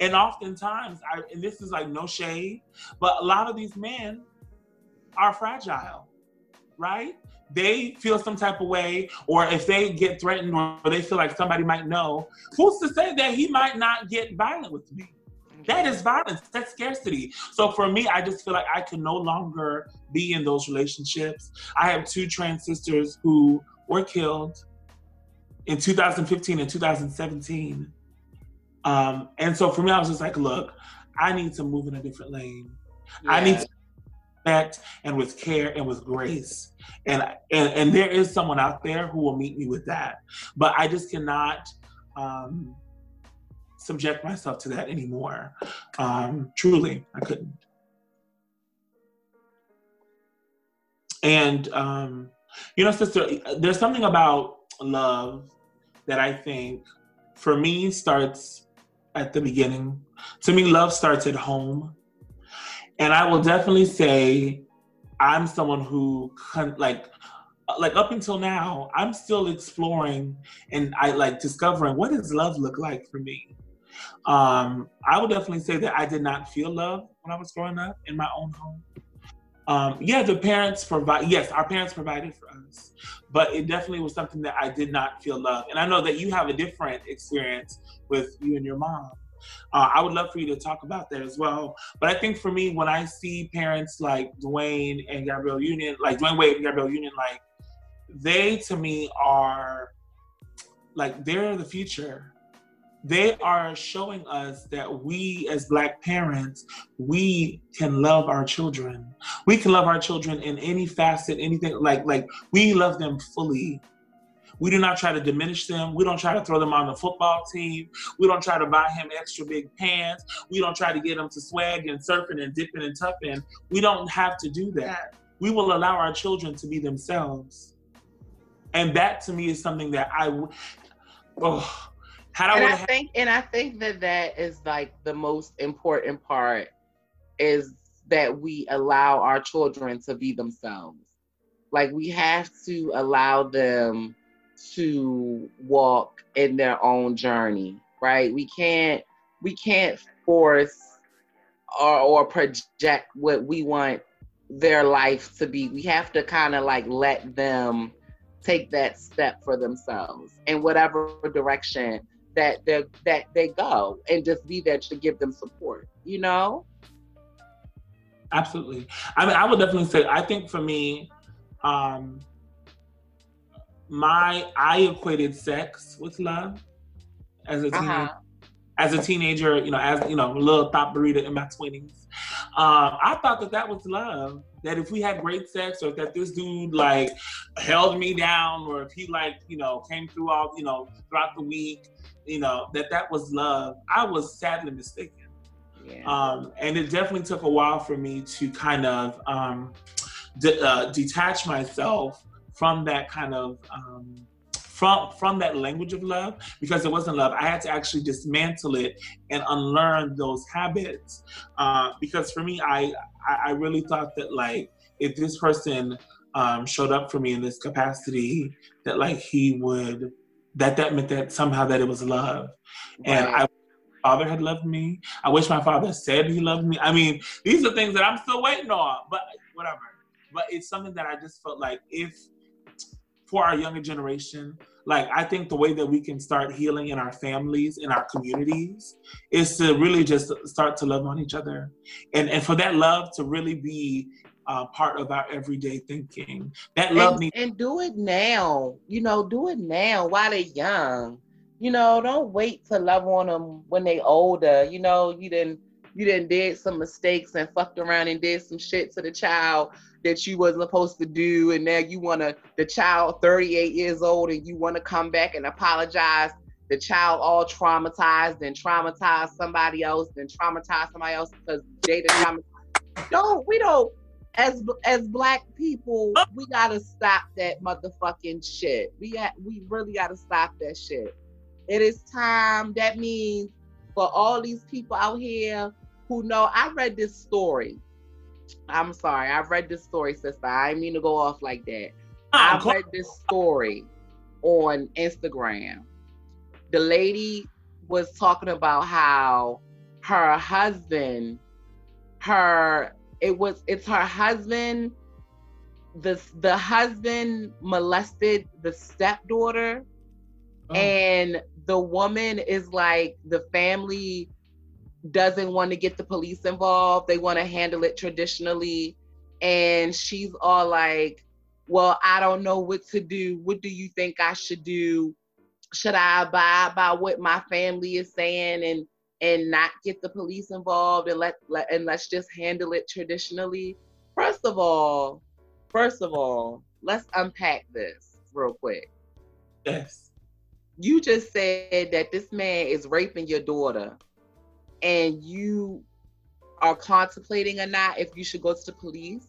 And oftentimes, I, and this is like no shade, but a lot of these men are fragile right? They feel some type of way, or if they get threatened or they feel like somebody might know, who's to say that he might not get violent with me? That is violence. That's scarcity. So for me, I just feel like I can no longer be in those relationships. I have two trans sisters who were killed in 2015 and 2017. Um, and so for me, I was just like, look, I need to move in a different lane. Yeah. I need to respect and with care and with grace. And, and and there is someone out there who will meet me with that. But I just cannot um, subject myself to that anymore. Um, truly, I couldn't. And um, you know, sister, there's something about love that I think for me starts at the beginning. To me, love starts at home. And I will definitely say I'm someone who like like up until now, I'm still exploring and I like discovering what does love look like for me. Um, I would definitely say that I did not feel love when I was growing up in my own home. Um, yeah, the parents provide. Yes, our parents provided for us, but it definitely was something that I did not feel love. And I know that you have a different experience with you and your mom. Uh, I would love for you to talk about that as well. But I think for me, when I see parents like Dwyane and Gabrielle Union, like Dwyane Wade and Gabrielle Union, like they to me are like they're the future. They are showing us that we as black parents, we can love our children. We can love our children in any facet, anything like like we love them fully we do not try to diminish them. We don't try to throw them on the football team. We don't try to buy him extra big pants. We don't try to get him to swag and surfing and dipping and tuffing. We don't have to do that. We will allow our children to be themselves. And that to me is something that I, oh, had I, and I think, and I think that that is like the most important part is that we allow our children to be themselves. Like we have to allow them to walk in their own journey, right? We can't we can't force or, or project what we want their life to be. We have to kind of like let them take that step for themselves in whatever direction that they that they go and just be there to give them support, you know? Absolutely. I mean, I would definitely say I think for me, um, my I equated sex with love as a teenager. Uh-huh. As a teenager, you know, as you know, a little thought burrito in my twenties, um, I thought that that was love. That if we had great sex, or that this dude like held me down, or if he like you know came through all you know throughout the week, you know that that was love. I was sadly mistaken. Yeah. Um, and it definitely took a while for me to kind of um, de- uh, detach myself from that kind of um, from from that language of love because it wasn't love. I had to actually dismantle it and unlearn those habits uh, because for me, I I really thought that like if this person um, showed up for me in this capacity, that like he would that that meant that somehow that it was love. Right. And I father had loved me. I wish my father said he loved me. I mean, these are things that I'm still waiting on, but whatever. But it's something that I just felt like if for our younger generation, like I think the way that we can start healing in our families, in our communities, is to really just start to love on each other, and and for that love to really be uh, part of our everyday thinking. That love and, needs and do it now. You know, do it now while they're young. You know, don't wait to love on them when they older. You know, you didn't you didn't did some mistakes and fucked around and did some shit to the child that you wasn't supposed to do, and now you wanna the child 38 years old and you wanna come back and apologize. The child all traumatized and traumatized somebody else, and traumatized somebody else because they the traumatized. Don't we don't as as black people, oh. we gotta stop that motherfucking shit. We got we really gotta stop that shit. It is time. That means for all these people out here who know. I read this story. I'm sorry, I read this story, sister. I didn't mean to go off like that. Oh, I read this story on Instagram. The lady was talking about how her husband, her it was it's her husband the the husband molested the stepdaughter oh. and the woman is like the family doesn't want to get the police involved. They want to handle it traditionally. And she's all like well i don't know what to do. What do you think i should do? Should i abide by what my family is saying? And and not get the police involved and let, let and let's just handle it traditionally. First of all, first of all, let's unpack this real quick. Yes. You just said that this man is raping your daughter and you are contemplating or not if you should go to the police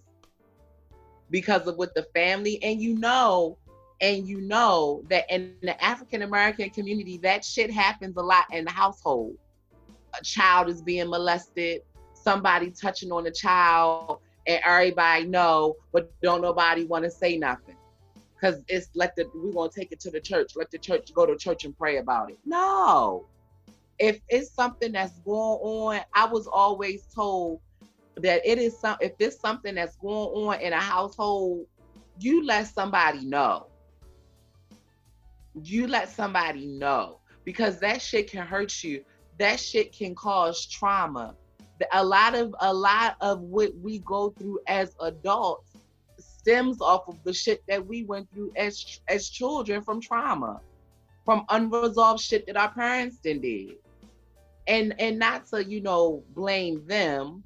because of what the family and you know and you know that in the African American community that shit happens a lot in the household a child is being molested, somebody touching on a child, and everybody know, but don't nobody want to say nothing. Cause it's let the we're gonna take it to the church. Let the church go to church and pray about it. No. If it's something that's going on, I was always told that it is some if it's something that's going on in a household, you let somebody know. You let somebody know because that shit can hurt you that shit can cause trauma. A lot of a lot of what we go through as adults stems off of the shit that we went through as as children from trauma, from unresolved shit that our parents did. And and not to, you know, blame them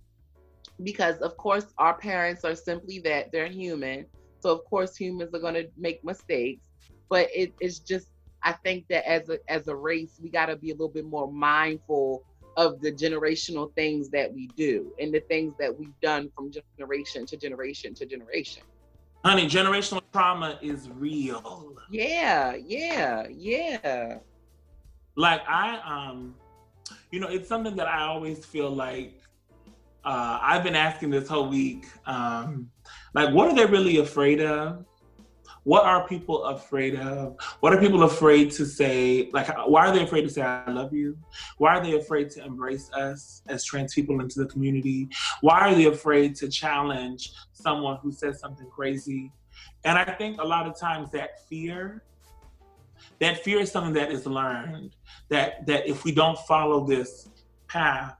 because of course our parents are simply that they're human. So of course humans are gonna make mistakes. But it, it's just I think that as a as a race, we got to be a little bit more mindful of the generational things that we do and the things that we've done from generation to generation to generation. Honey, generational trauma is real. Yeah, yeah, yeah. Like I um you know, it's something that I always feel like uh I've been asking this whole week um like what are they really afraid of? What are people afraid of? What are people afraid to say? Like, why are they afraid to say, I love you? Why are they afraid to embrace us as trans people into the community? Why are they afraid to challenge someone who says something crazy? And I think a lot of times that fear, that fear is something that is learned. That that if we don't follow this path,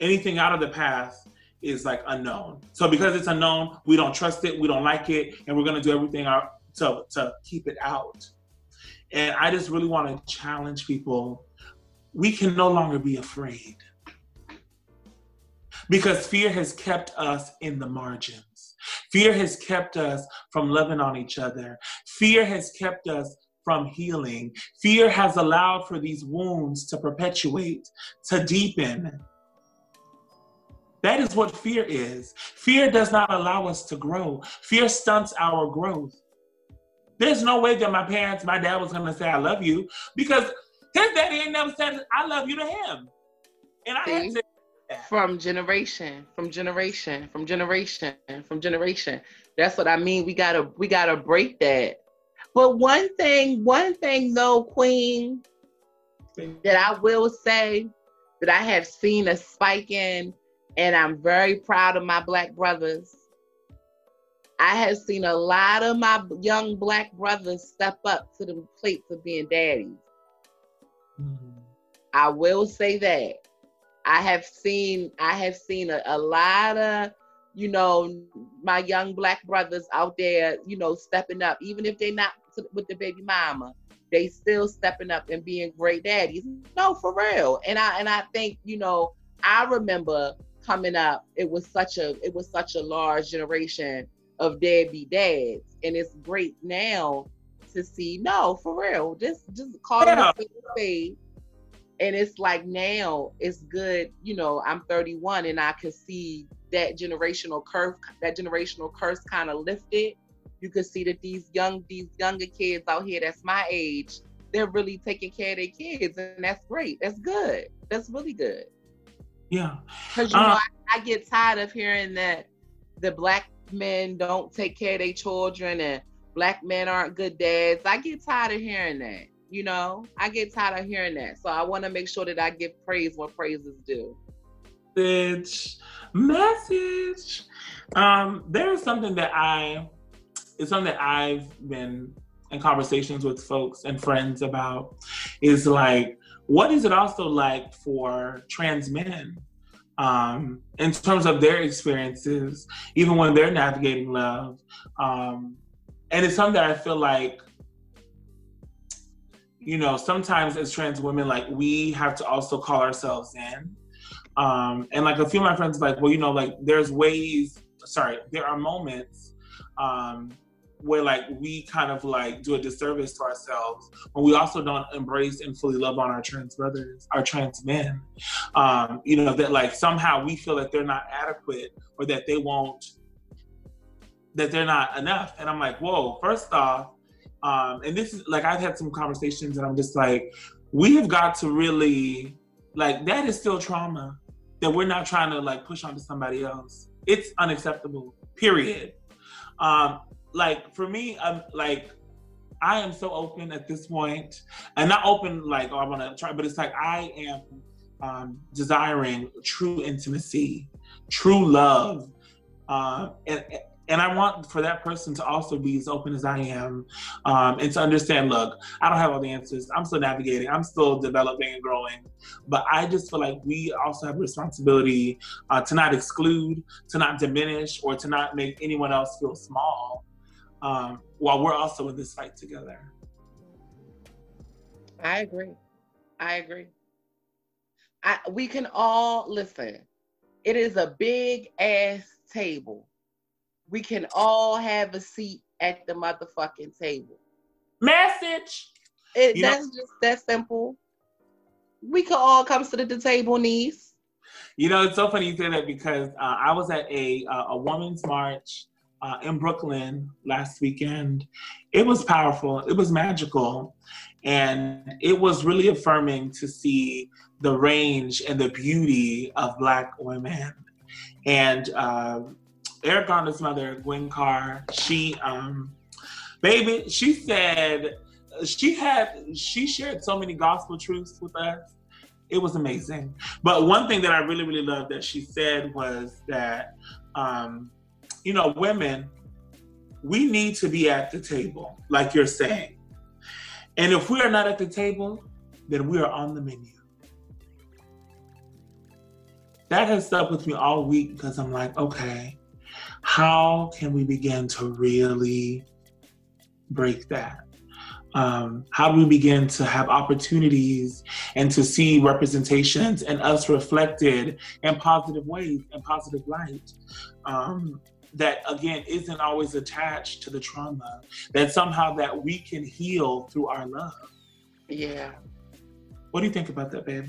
anything out of the path is like unknown. So because it's unknown, we don't trust it, we don't like it, and we're gonna do everything our to, to keep it out. And I just really want to challenge people. We can no longer be afraid because fear has kept us in the margins. Fear has kept us from loving on each other. Fear has kept us from healing. Fear has allowed for these wounds to perpetuate, to deepen. That is what fear is. Fear does not allow us to grow, fear stunts our growth. There's no way that my parents, my dad was gonna say I love you because his daddy ain't never said I love you to him. And I See? from generation, from generation, from generation, from generation. That's what I mean. We gotta we gotta break that. But one thing, one thing though, Qween, that I will say that I have seen a spike in, and I'm very proud of my black brothers. I have seen a lot of my young black brothers step up to the plate of being daddies. Mm-hmm. I will say that. I have seen I have seen a, a lot of you know my young black brothers out there, you know, stepping up, even if they're not with the baby mama, they still stepping up and being great daddies. No, for real. And I and I think you know I remember coming up, it was such a it was such a large generation of deadbeat dads, and it's great now to see. No, for real, just just call yeah. it a spade and it's like now it's good you know i'm 31 and i can see that generational curve that generational curse kind of lifted. You can see that these young these younger kids out here that's my age they're really taking care of their kids and that's great. That's good. That's really good. Yeah. Because you uh, know I, I get tired of hearing that the black men don't take care of their children and black men aren't good dads i get tired of hearing that you know, I get tired of hearing that. So I want to make sure that I give praise where praise is due. Message. Message. Um, there is something that I, it's something that I've been in conversations with folks and friends about is like, what is it also like for trans men um, in terms of their experiences, even when they're navigating love? Um, and it's something that I feel like you know, sometimes as trans women, like we have to also call ourselves in. Um, and like a few of my friends, like, well, you know, like there's ways, sorry, there are moments um, where like we kind of like do a disservice to ourselves when we also don't embrace and fully love on our trans brothers, our trans men. Um, you know, that like somehow we feel that they're not adequate or that they won't, that they're not enough. And I'm like, whoa, first off, um, and this is like I've had some conversations and I'm just like, we have got to really like that is still trauma that we're not trying to like push onto somebody else. It's unacceptable. Period. Um, like for me, I'm like I am so open at this point, and not open like oh I want to try, but it's like I am um, desiring true intimacy, true love, uh, and and I want for that person to also be as open as I am um, and to understand look, I don't have all the answers. I'm still navigating, I'm still developing and growing. But I just feel like we also have a responsibility uh, to not exclude, to not diminish, or to not make anyone else feel small um, while we're also in this fight together. I agree. I agree. I, we can all listen. It is a big ass table we can all have a seat at the motherfucking table. Message. It, that's know, just that simple. We could all come to the table, niece. You know, it's so funny you say that because uh, I was at a uh, a women's march uh, in Brooklyn last weekend. It was powerful. It was magical, and it was really affirming to see the range and the beauty of Black women. And uh, Eric Garner's mother, Gwen Carr, she um baby, she said she had she shared so many gospel truths with us. It was amazing. But one thing that I really, really loved that she said was that um, you know, women, we need to be at the table, like you're saying. And if we are not at the table, then we are on the menu. That has stuck with me all week because I'm like, okay, how can we begin to really break that? Um, how do we begin to have opportunities and to see representations and us reflected in positive ways, and positive light? Um, that again isn't always attached to the trauma, that somehow that we can heal through our love. Yeah. What do you think about that, babe?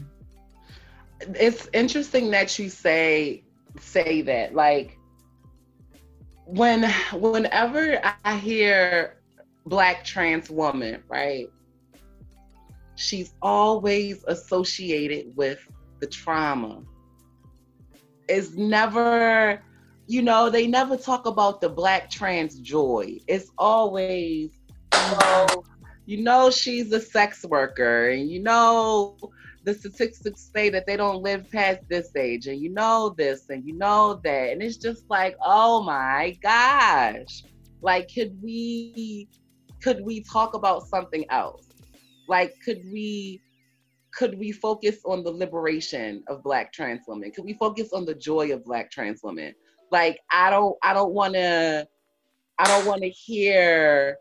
It's interesting that you say say that. Like when whenever I hear black trans woman, right? She's always associated with the trauma. It's never, you know, they never talk about the black trans joy. It's always know, you know she's a sex worker, and you know the statistics say that they don't live past this age, and you know this, and you know that, and it's just like, oh my gosh, like could we, could we talk about something else? Like, could we? Could we focus on the liberation of Black trans women? Could we focus on the joy of Black trans women? Like, I don't, I don't want to, I don't want to hear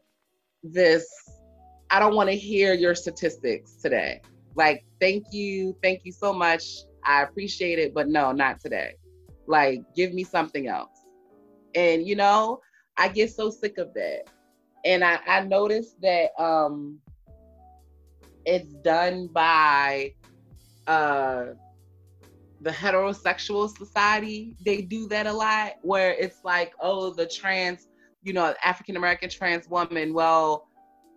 this. I don't want to hear your statistics today. Like, thank you, thank you so much. I appreciate it, but no, not today. Like, give me something else. And you know, I get so sick of that. And I, I noticed that um it's done by uh the heterosexual society. They do that a lot where it's like, oh, the trans, you know, African American trans woman, well,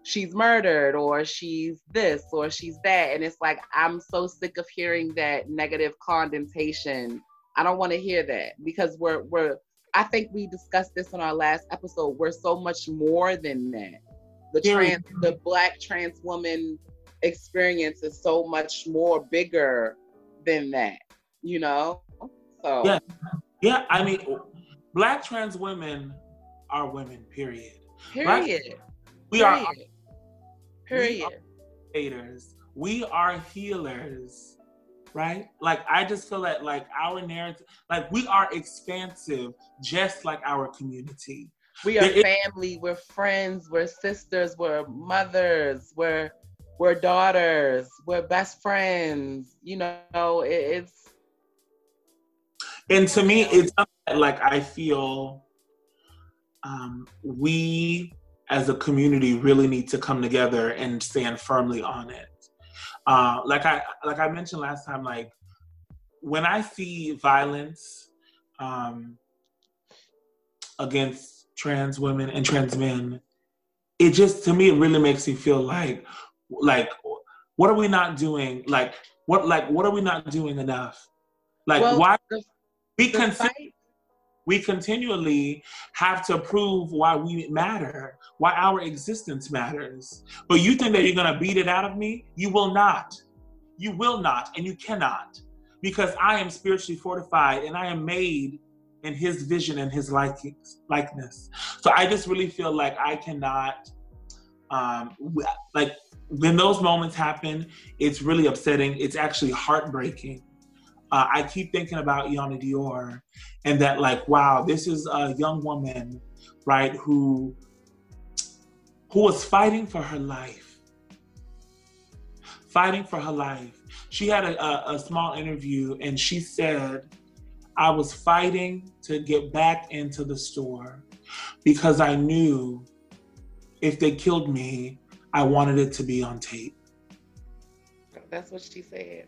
she's murdered or she's this or she's that. And it's like, I'm so sick of hearing that negative condensation. I don't want to hear that because we're, we're, I think we discussed this in our last episode. We're so much more than that. The trans, the black trans woman experience is so much more bigger than that, you know? So, yeah, yeah. I mean, black trans women are women, period. Period. Black, we are Period. We are We are healers, right? Like I just feel that like our narrative, like we are expansive, just like our community. We are family. We're friends. We're sisters. We're mothers. We're we're daughters. We're best friends. You know, it, it's. And to me, it's like I feel um, we as a community really need to come together and stand firmly on it. Uh, like I like I mentioned last time, like when I see violence um, against trans women and trans men, it just to me it really makes me feel like like what are we not doing? Like what like what are we not doing enough? Like well, why the, we can we continually have to prove why we matter, why our existence matters. But you think that you're going to beat it out of me? You will not. You will not, and you cannot, because I am spiritually fortified and I am made in His vision and His likeness. So I just really feel like I cannot, um, like when those moments happen, it's really upsetting. It's actually heartbreaking uh, I keep thinking about Iyanna Dior and that, like, wow, this is a young woman, right, who who was fighting for her life, fighting for her life. She had a, a, a small interview and she said, I was fighting to get back into the store because I knew if they killed me, I wanted it to be on tape. That's what she said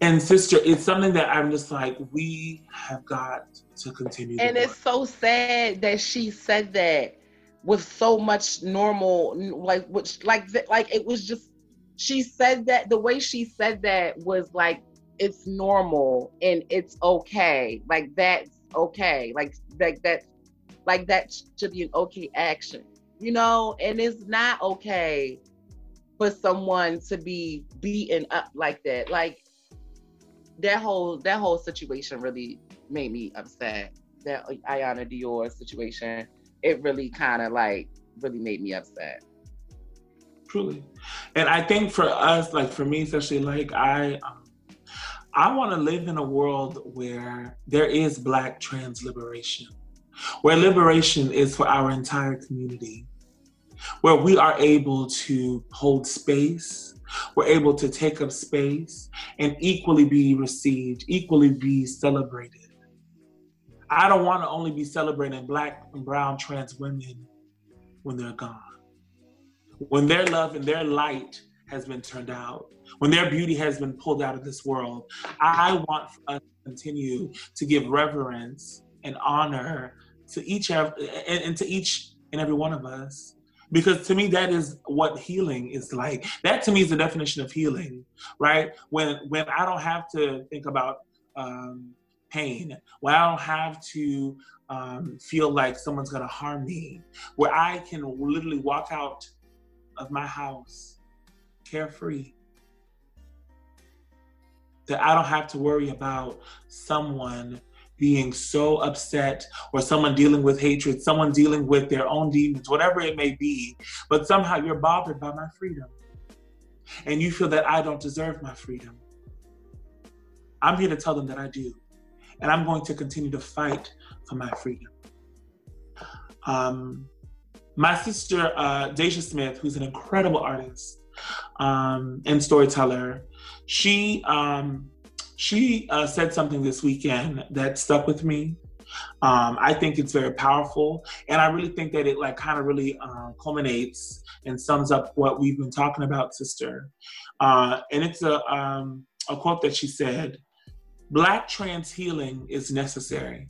and sister it's something that i'm just like we have got to continue and it's so sad that she said that with so much normal like which like like it was just she said that the way she said that was like it's normal and it's okay. Like that's okay. Like like that like that should be an okay action you know? And it's not okay for someone to be beaten up like that. Like that whole that whole situation really made me upset. That Iyanna Dior situation, it really kind of like really made me upset. Truly, and I think for us, like for me especially, like I, um, I want to live in a world where there is Black trans liberation, where liberation is for our entire community, where we are able to hold space we're able to take up space and equally be received, equally be celebrated. I don't want to only be celebrating black and brown trans women when they're gone. When their love and their light has been turned out, when their beauty has been pulled out of this world, I want us to continue to give reverence and honor to each and, and to each and every one of us because to me that is what healing is like that to me is the definition of healing right when when i don't have to think about um, pain when i don't have to um, feel like someone's gonna harm me, where I can literally walk out of my house carefree. That I don't have to worry about someone being so upset or someone dealing with hatred, someone dealing with their own demons, whatever it may be, but somehow you're bothered by my freedom. And you feel that I don't deserve my freedom. I'm here to tell them that I do. And I'm going to continue to fight for my freedom. Um, my sister, uh, Deja Smith, who's an incredible artist um, and storyteller, she um, she uh, said something this weekend that stuck with me. Um, I think it's very powerful, and I really think that it like kind of really uh, culminates and sums up what we've been talking about, sister. Uh, and it's a um, a quote that she said: "Black trans healing is necessary,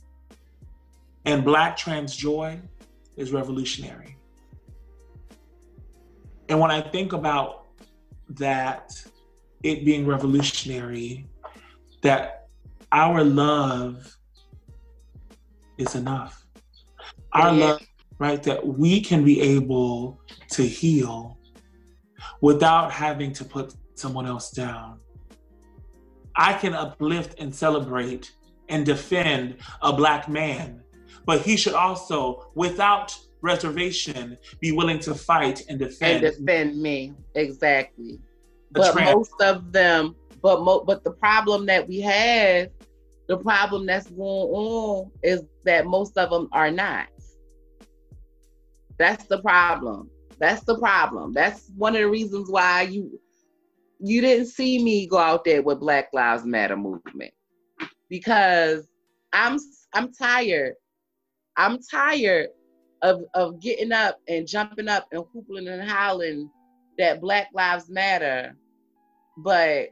and Black trans joy is revolutionary." And when I think about that, it being revolutionary that our love is enough. Our yeah. love, right? That we can be able to heal without having to put someone else down. I can uplift and celebrate and defend a Black man, but he should also, without reservation, be willing to fight and defend. And defend me, exactly. But trans- most of them but mo- but the problem that we have, the problem that's going on is that most of them are not. That's the problem. That's the problem. That's one of the reasons why you you didn't see me go out there with Black Lives Matter movement because I'm I'm tired. I'm tired of of getting up and jumping up and whooping and howling that Black Lives Matter, but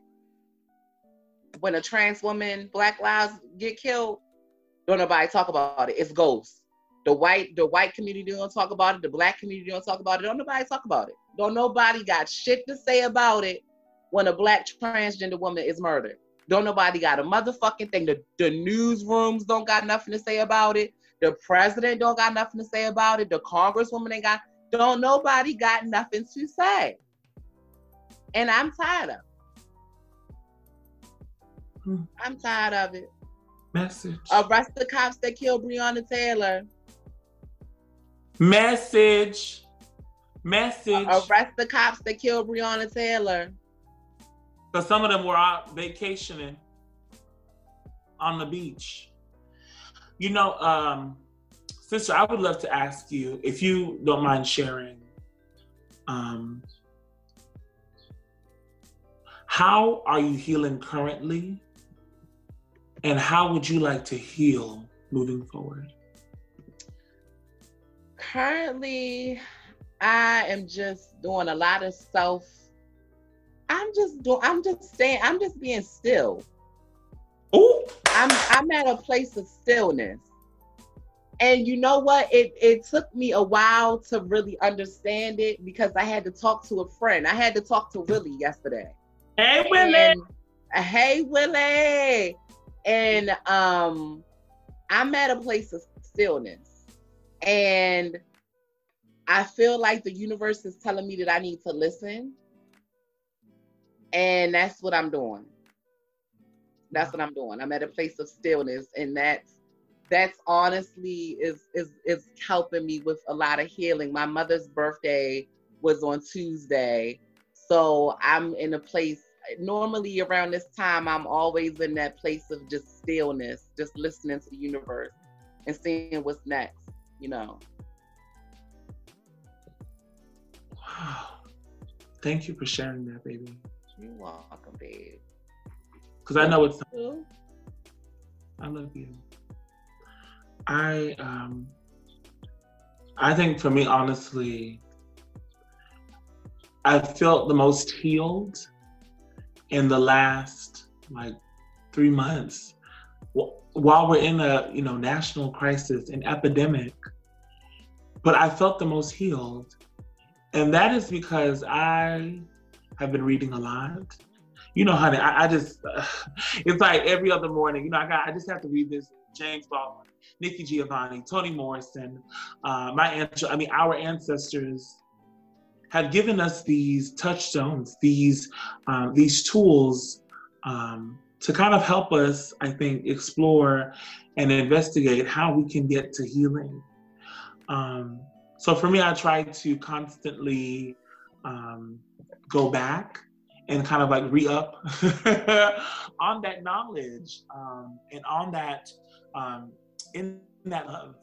when a trans woman, black lives get killed, don't nobody talk about it. It's ghosts. The white, the white community don't talk about it. The black community don't talk about it. Don't nobody talk about it. Don't nobody got shit to say about it when a black transgender woman is murdered. Don't nobody got a motherfucking thing. The, the newsrooms don't got nothing to say about it. The president don't got nothing to say about it. The congresswoman ain't got, don't nobody got nothing to say. And I'm tired of I'm tired of it. Message. Arrest the cops that killed Breonna Taylor. Message. Message. Arrest the cops that killed Breonna Taylor. Because some of them were out vacationing on the beach. You know, um, sister, I would love to ask you if you don't mind sharing. Um, how are you healing currently? And how would you like to heal moving forward? Currently, I am just doing a lot of self. I'm just doing. I'm just saying. I'm just being still. Oh. I'm. I'm at a place of stillness. And you know what? It it took me a while to really understand it because I had to talk to a friend. I had to talk to Willie yesterday. Hey Willie. And, uh, hey Willie and um i'm at a place of stillness. And i feel like the universe is telling me that i need to listen. And that's what i'm doing. That's what i'm doing. I'm at a place of stillness. And that's that's honestly is is is helping me with a lot of healing. My mother's birthday was on tuesday. So i'm in a place normally around this time, I'm always in that place of just stillness, just listening to the universe and seeing what's next, you know. Wow. Thank you for sharing that, baby. You're welcome, babe. Because I know it's. I love you. I um. I think for me, honestly, I felt the most healed in the last like three months while we're in a you know national crisis an epidemic but i felt the most healed. And that is because i have been reading a lot. You know, honey, I, I just, uh, it's like every other morning, you know, I got, I just have to read this James Baldwin, Nikki Giovanni, Toni Morrison, uh, my, I mean, our ancestors have given us these touchstones, these, um, these tools um, to kind of help us, I think, explore and investigate how we can get to healing. Um, so for me, I try to constantly um, go back and kind of like re-up on that knowledge um, and on that in that love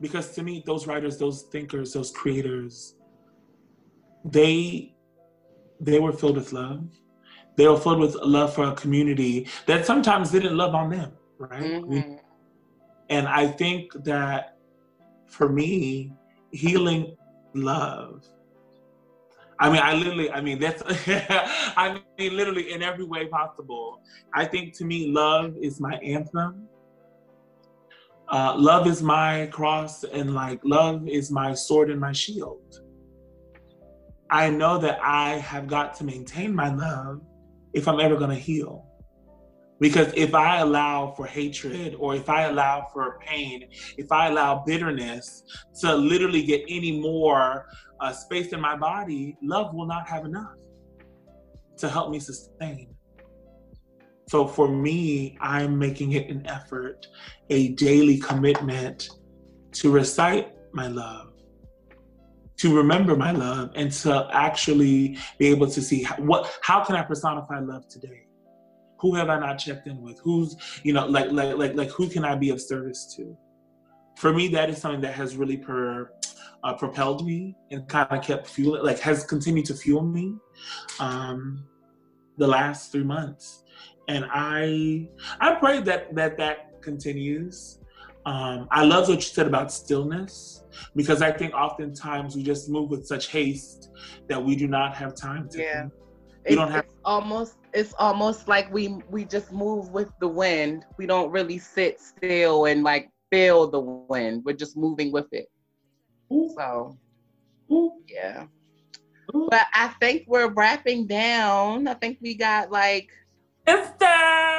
because to me those writers those thinkers those creators they they were filled with love they were filled with love for a community that sometimes didn't love on them right mm-hmm. and i think that for me healing love I mean, I literally, I mean, that's, I mean, literally in every way possible. I think to me, love is my anthem. Uh, love is my cross, and like, love is my sword and my shield. I know that I have got to maintain my love if I'm ever going to heal. Because if I allow for hatred or if I allow for pain, if I allow bitterness to literally get any more uh, space in my body, love will not have enough to help me sustain. So for me, I'm making it an effort, a daily commitment to recite my love, to remember my love, and to actually be able to see how, what how can I personify love today? Who have I not checked in with? Who's you know like like like like who can I be of service to? For me, that is something that has really per uh, propelled me and kind of kept fueling, like has continued to fuel me um, the last three months. And I, I pray that that that continues. Um, I love what you said about stillness because I think oftentimes we just move with such haste that we do not have time to. Yeah, we don't have. It's almost it's almost like we we just move with the wind. We don't really sit still and like feel the wind. We're just moving with it. So, yeah. But I think we're wrapping down. I think we got like. Sister!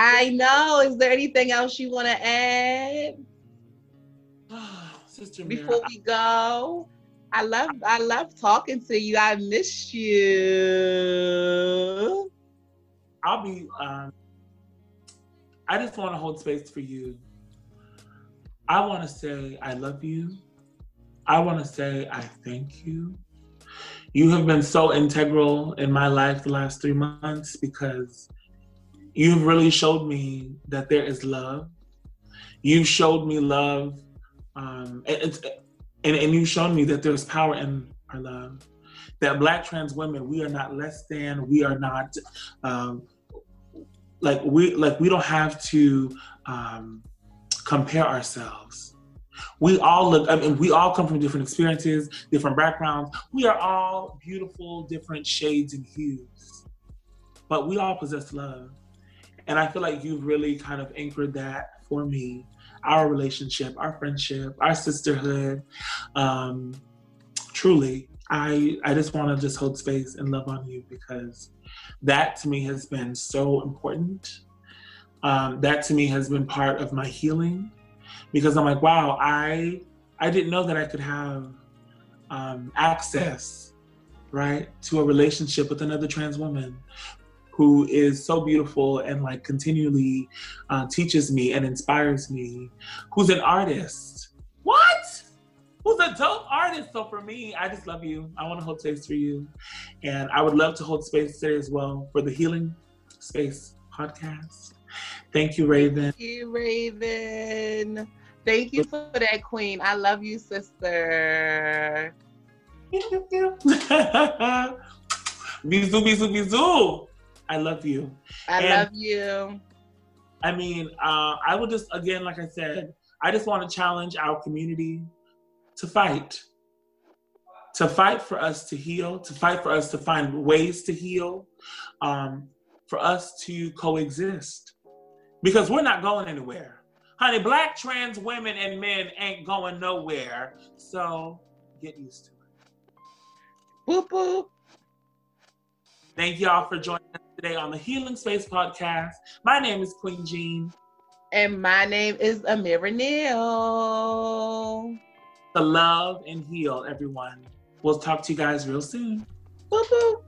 I know. Is there anything else you want to add? Sister Before we go, I love I love talking to you. I miss you. I'll be. Um, I just want to hold space for you. I want to say I love you. I want to say I thank you. You have been so integral in my life the last three months because you've really showed me that there is love. You've showed me love, um, and, and, and you've shown me that there's power in our love. That Black trans women, we are not less than. We are not um, like we like we don't have to um, compare ourselves we all look, I mean, we all come from different experiences, different backgrounds. We are all beautiful, different shades and hues, but we all possess love. And I feel like you've really kind of anchored that for me our relationship, our friendship, our sisterhood. Um, truly, I, I just want to just hold space and love on you because that to me has been so important. Um, that to me has been part of my healing because I'm like, wow, I I didn't know that I could have um, access, right, to a relationship with another trans woman who is so beautiful and like continually uh, teaches me and inspires me, who's an artist. What? Who's a dope artist? So for me, I just love you. I want to hold space for you, and I would love to hold space today as well for the Healing Space podcast. Thank you, Raven. Thank you, Raven. Thank you for that, Qween. I love you, sister. bisou, bisou, bisou. I love you. I and, love you. I mean, uh, I would just, again, like I said, I just want to challenge our community to fight. To fight for us to heal, to fight for us to find ways to heal, um, for us to coexist. Because we're not going anywhere Honey, black trans women and men ain't going nowhere. So get used to it. Boop boop. Thank y'all for joining today on the Healing Space podcast. My name is Qween Jean. And my name is Ameirah Neal. The love and heal, everyone. We'll talk to you guys real soon. Boop, boop.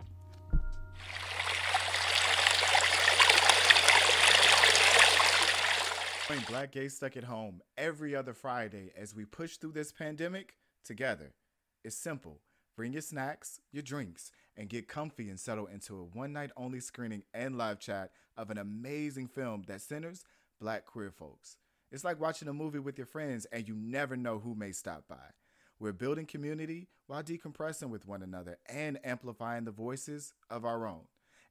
Join Black Gay Stuck at Home every other Friday as we push through this pandemic together. It's simple. Bring your snacks, your drinks, and get comfy and settle into a one night only screening and live chat of an amazing film that centers black queer folks. It's like watching a movie with your friends and you never know who may stop by. We're building community while decompressing with one another and amplifying the voices of our own.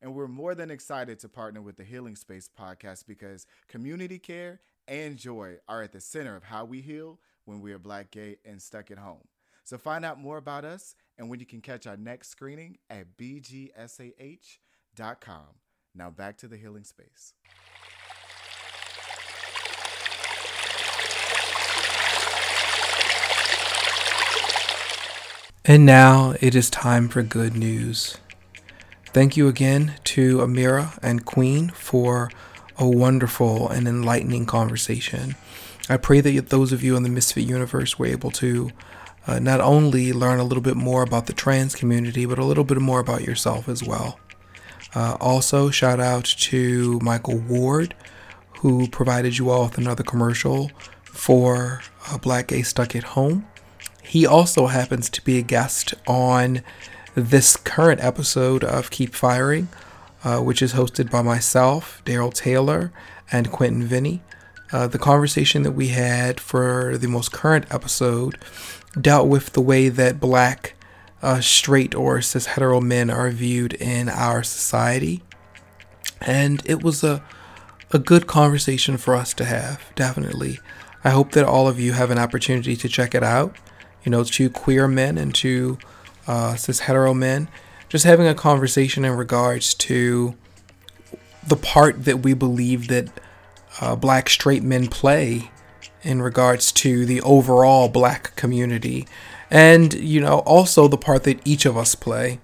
And we're more than excited to partner with the Healing Space podcast because community care and joy are at the center of how we heal when we are black, gay, and stuck at home. So find out more about us and when you can catch our next screening at bgsah.com. Now back to the Healing Space. And now it is time for good news. Thank you again to Ameirah and Qween for a wonderful and enlightening conversation. I pray that those of you in the Misfit universe were able to uh, not only learn a little bit more about the trans community, but a little bit more about yourself as well. Uh, also, shout out to Michael Ward, who provided you all with another commercial for uh, Black Gay Stuck at Home. He also happens to be a guest on this current episode of Keep Firing, uh, which is hosted by myself, Daryl Taylor, and Quentin Vinny. Uh, the conversation that we had for the most current episode dealt with the way that black, uh, straight, or cis hetero men are viewed in our society. And it was a, a good conversation for us to have, definitely. I hope that all of you have an opportunity to check it out. You know, two queer men and two uh, cis hetero men, just having a conversation in regards to the part that we believe that uh, black straight men play in regards to the overall black community, and you know also the part that each of us play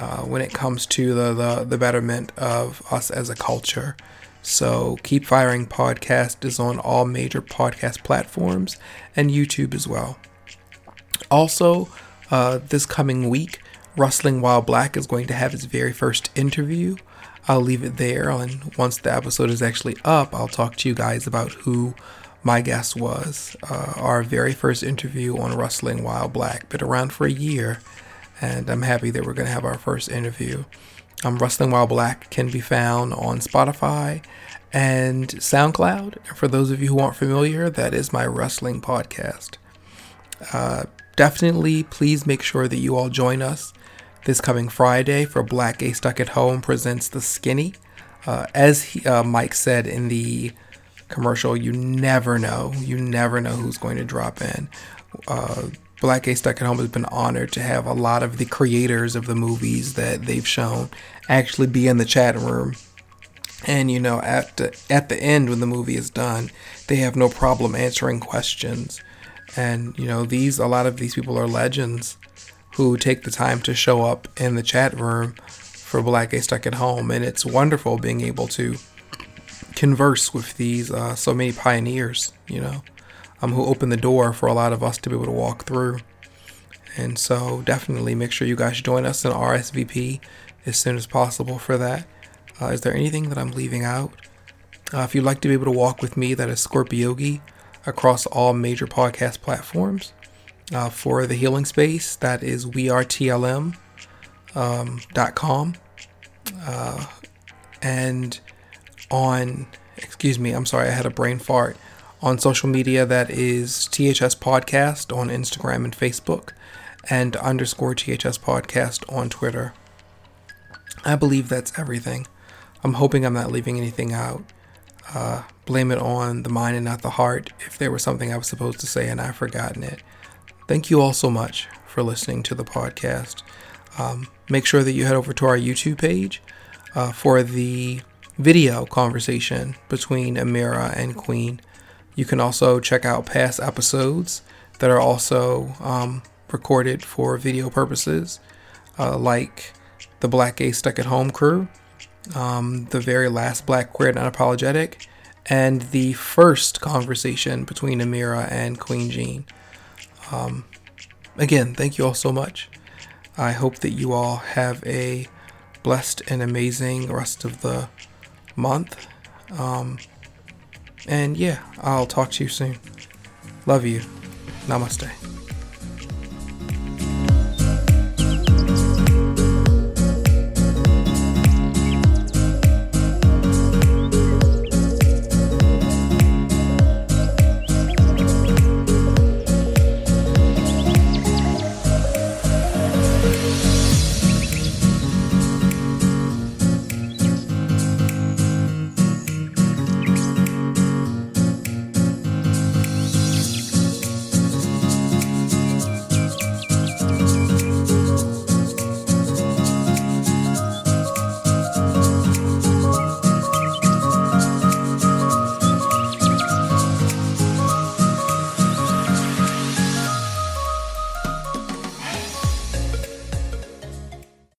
uh, when it comes to the, the the betterment of us as a culture. So, Keep Firing podcast is on all major podcast platforms and YouTube as well. Also, uh, this coming week, Wrestling While Black is going to have its very first interview. I'll leave it there, and once the episode is actually up, I'll talk to you guys about who my guest was. Uh, our very first interview on Wrestling While Black, been around for a year, and I'm happy that we're going to have our first interview. Um, Wrestling While Black can be found on Spotify and SoundCloud. And for those of you who aren't familiar, that is my wrestling podcast. Uh, definitely, please make sure that you all join us this coming Friday for Black Gay Stuck at Home presents The Skinny. Uh, as he, uh, Mike said in the commercial, you never know. You never know who's going to drop in. Uh, Black Gay Stuck at Home has been honored to have a lot of the creators of the movies that they've shown actually be in the chat room. And you know, at the, at the end when the movie is done, they have no problem answering questions. And you know, these a lot of these people are legends who take the time to show up in the chat room for Black Gay Stuck at Home, and it's wonderful being able to converse with these uh, so many pioneers, you know, um, who opened the door for a lot of us to be able to walk through. And so, definitely make sure you guys join us in RSVP as soon as possible for that. Uh, is there anything that I'm leaving out? Uh, if you'd like to be able to walk with me, that is Scorpiyogi across all major podcast platforms. Uh, for the healing space, that is wearetlm.com. Um, uh, and on, excuse me, I'm sorry, I had a brain fart. On social media, that is THS Podcast on Instagram and Facebook, and underscore THS Podcast on Twitter. I believe that's everything. I'm hoping I'm not leaving anything out. Uh, blame it on the mind and not the heart if there was something I was supposed to say and I've forgotten it. Thank you all so much for listening to the podcast. Um, make sure that you head over to our YouTube page uh, for the video conversation between Ameirah and Qween. You can also check out past episodes that are also um, recorded for video purposes, uh, like the Black Gay Stuck at Home crew, um, the very last Black Queer and Unapologetic, and the first conversation between Ameirah and Qween Jean. Um, again, thank you all so much. I hope that you all have a blessed and amazing rest of the month. Um, and yeah, I'll talk to you soon. Love you. Namaste.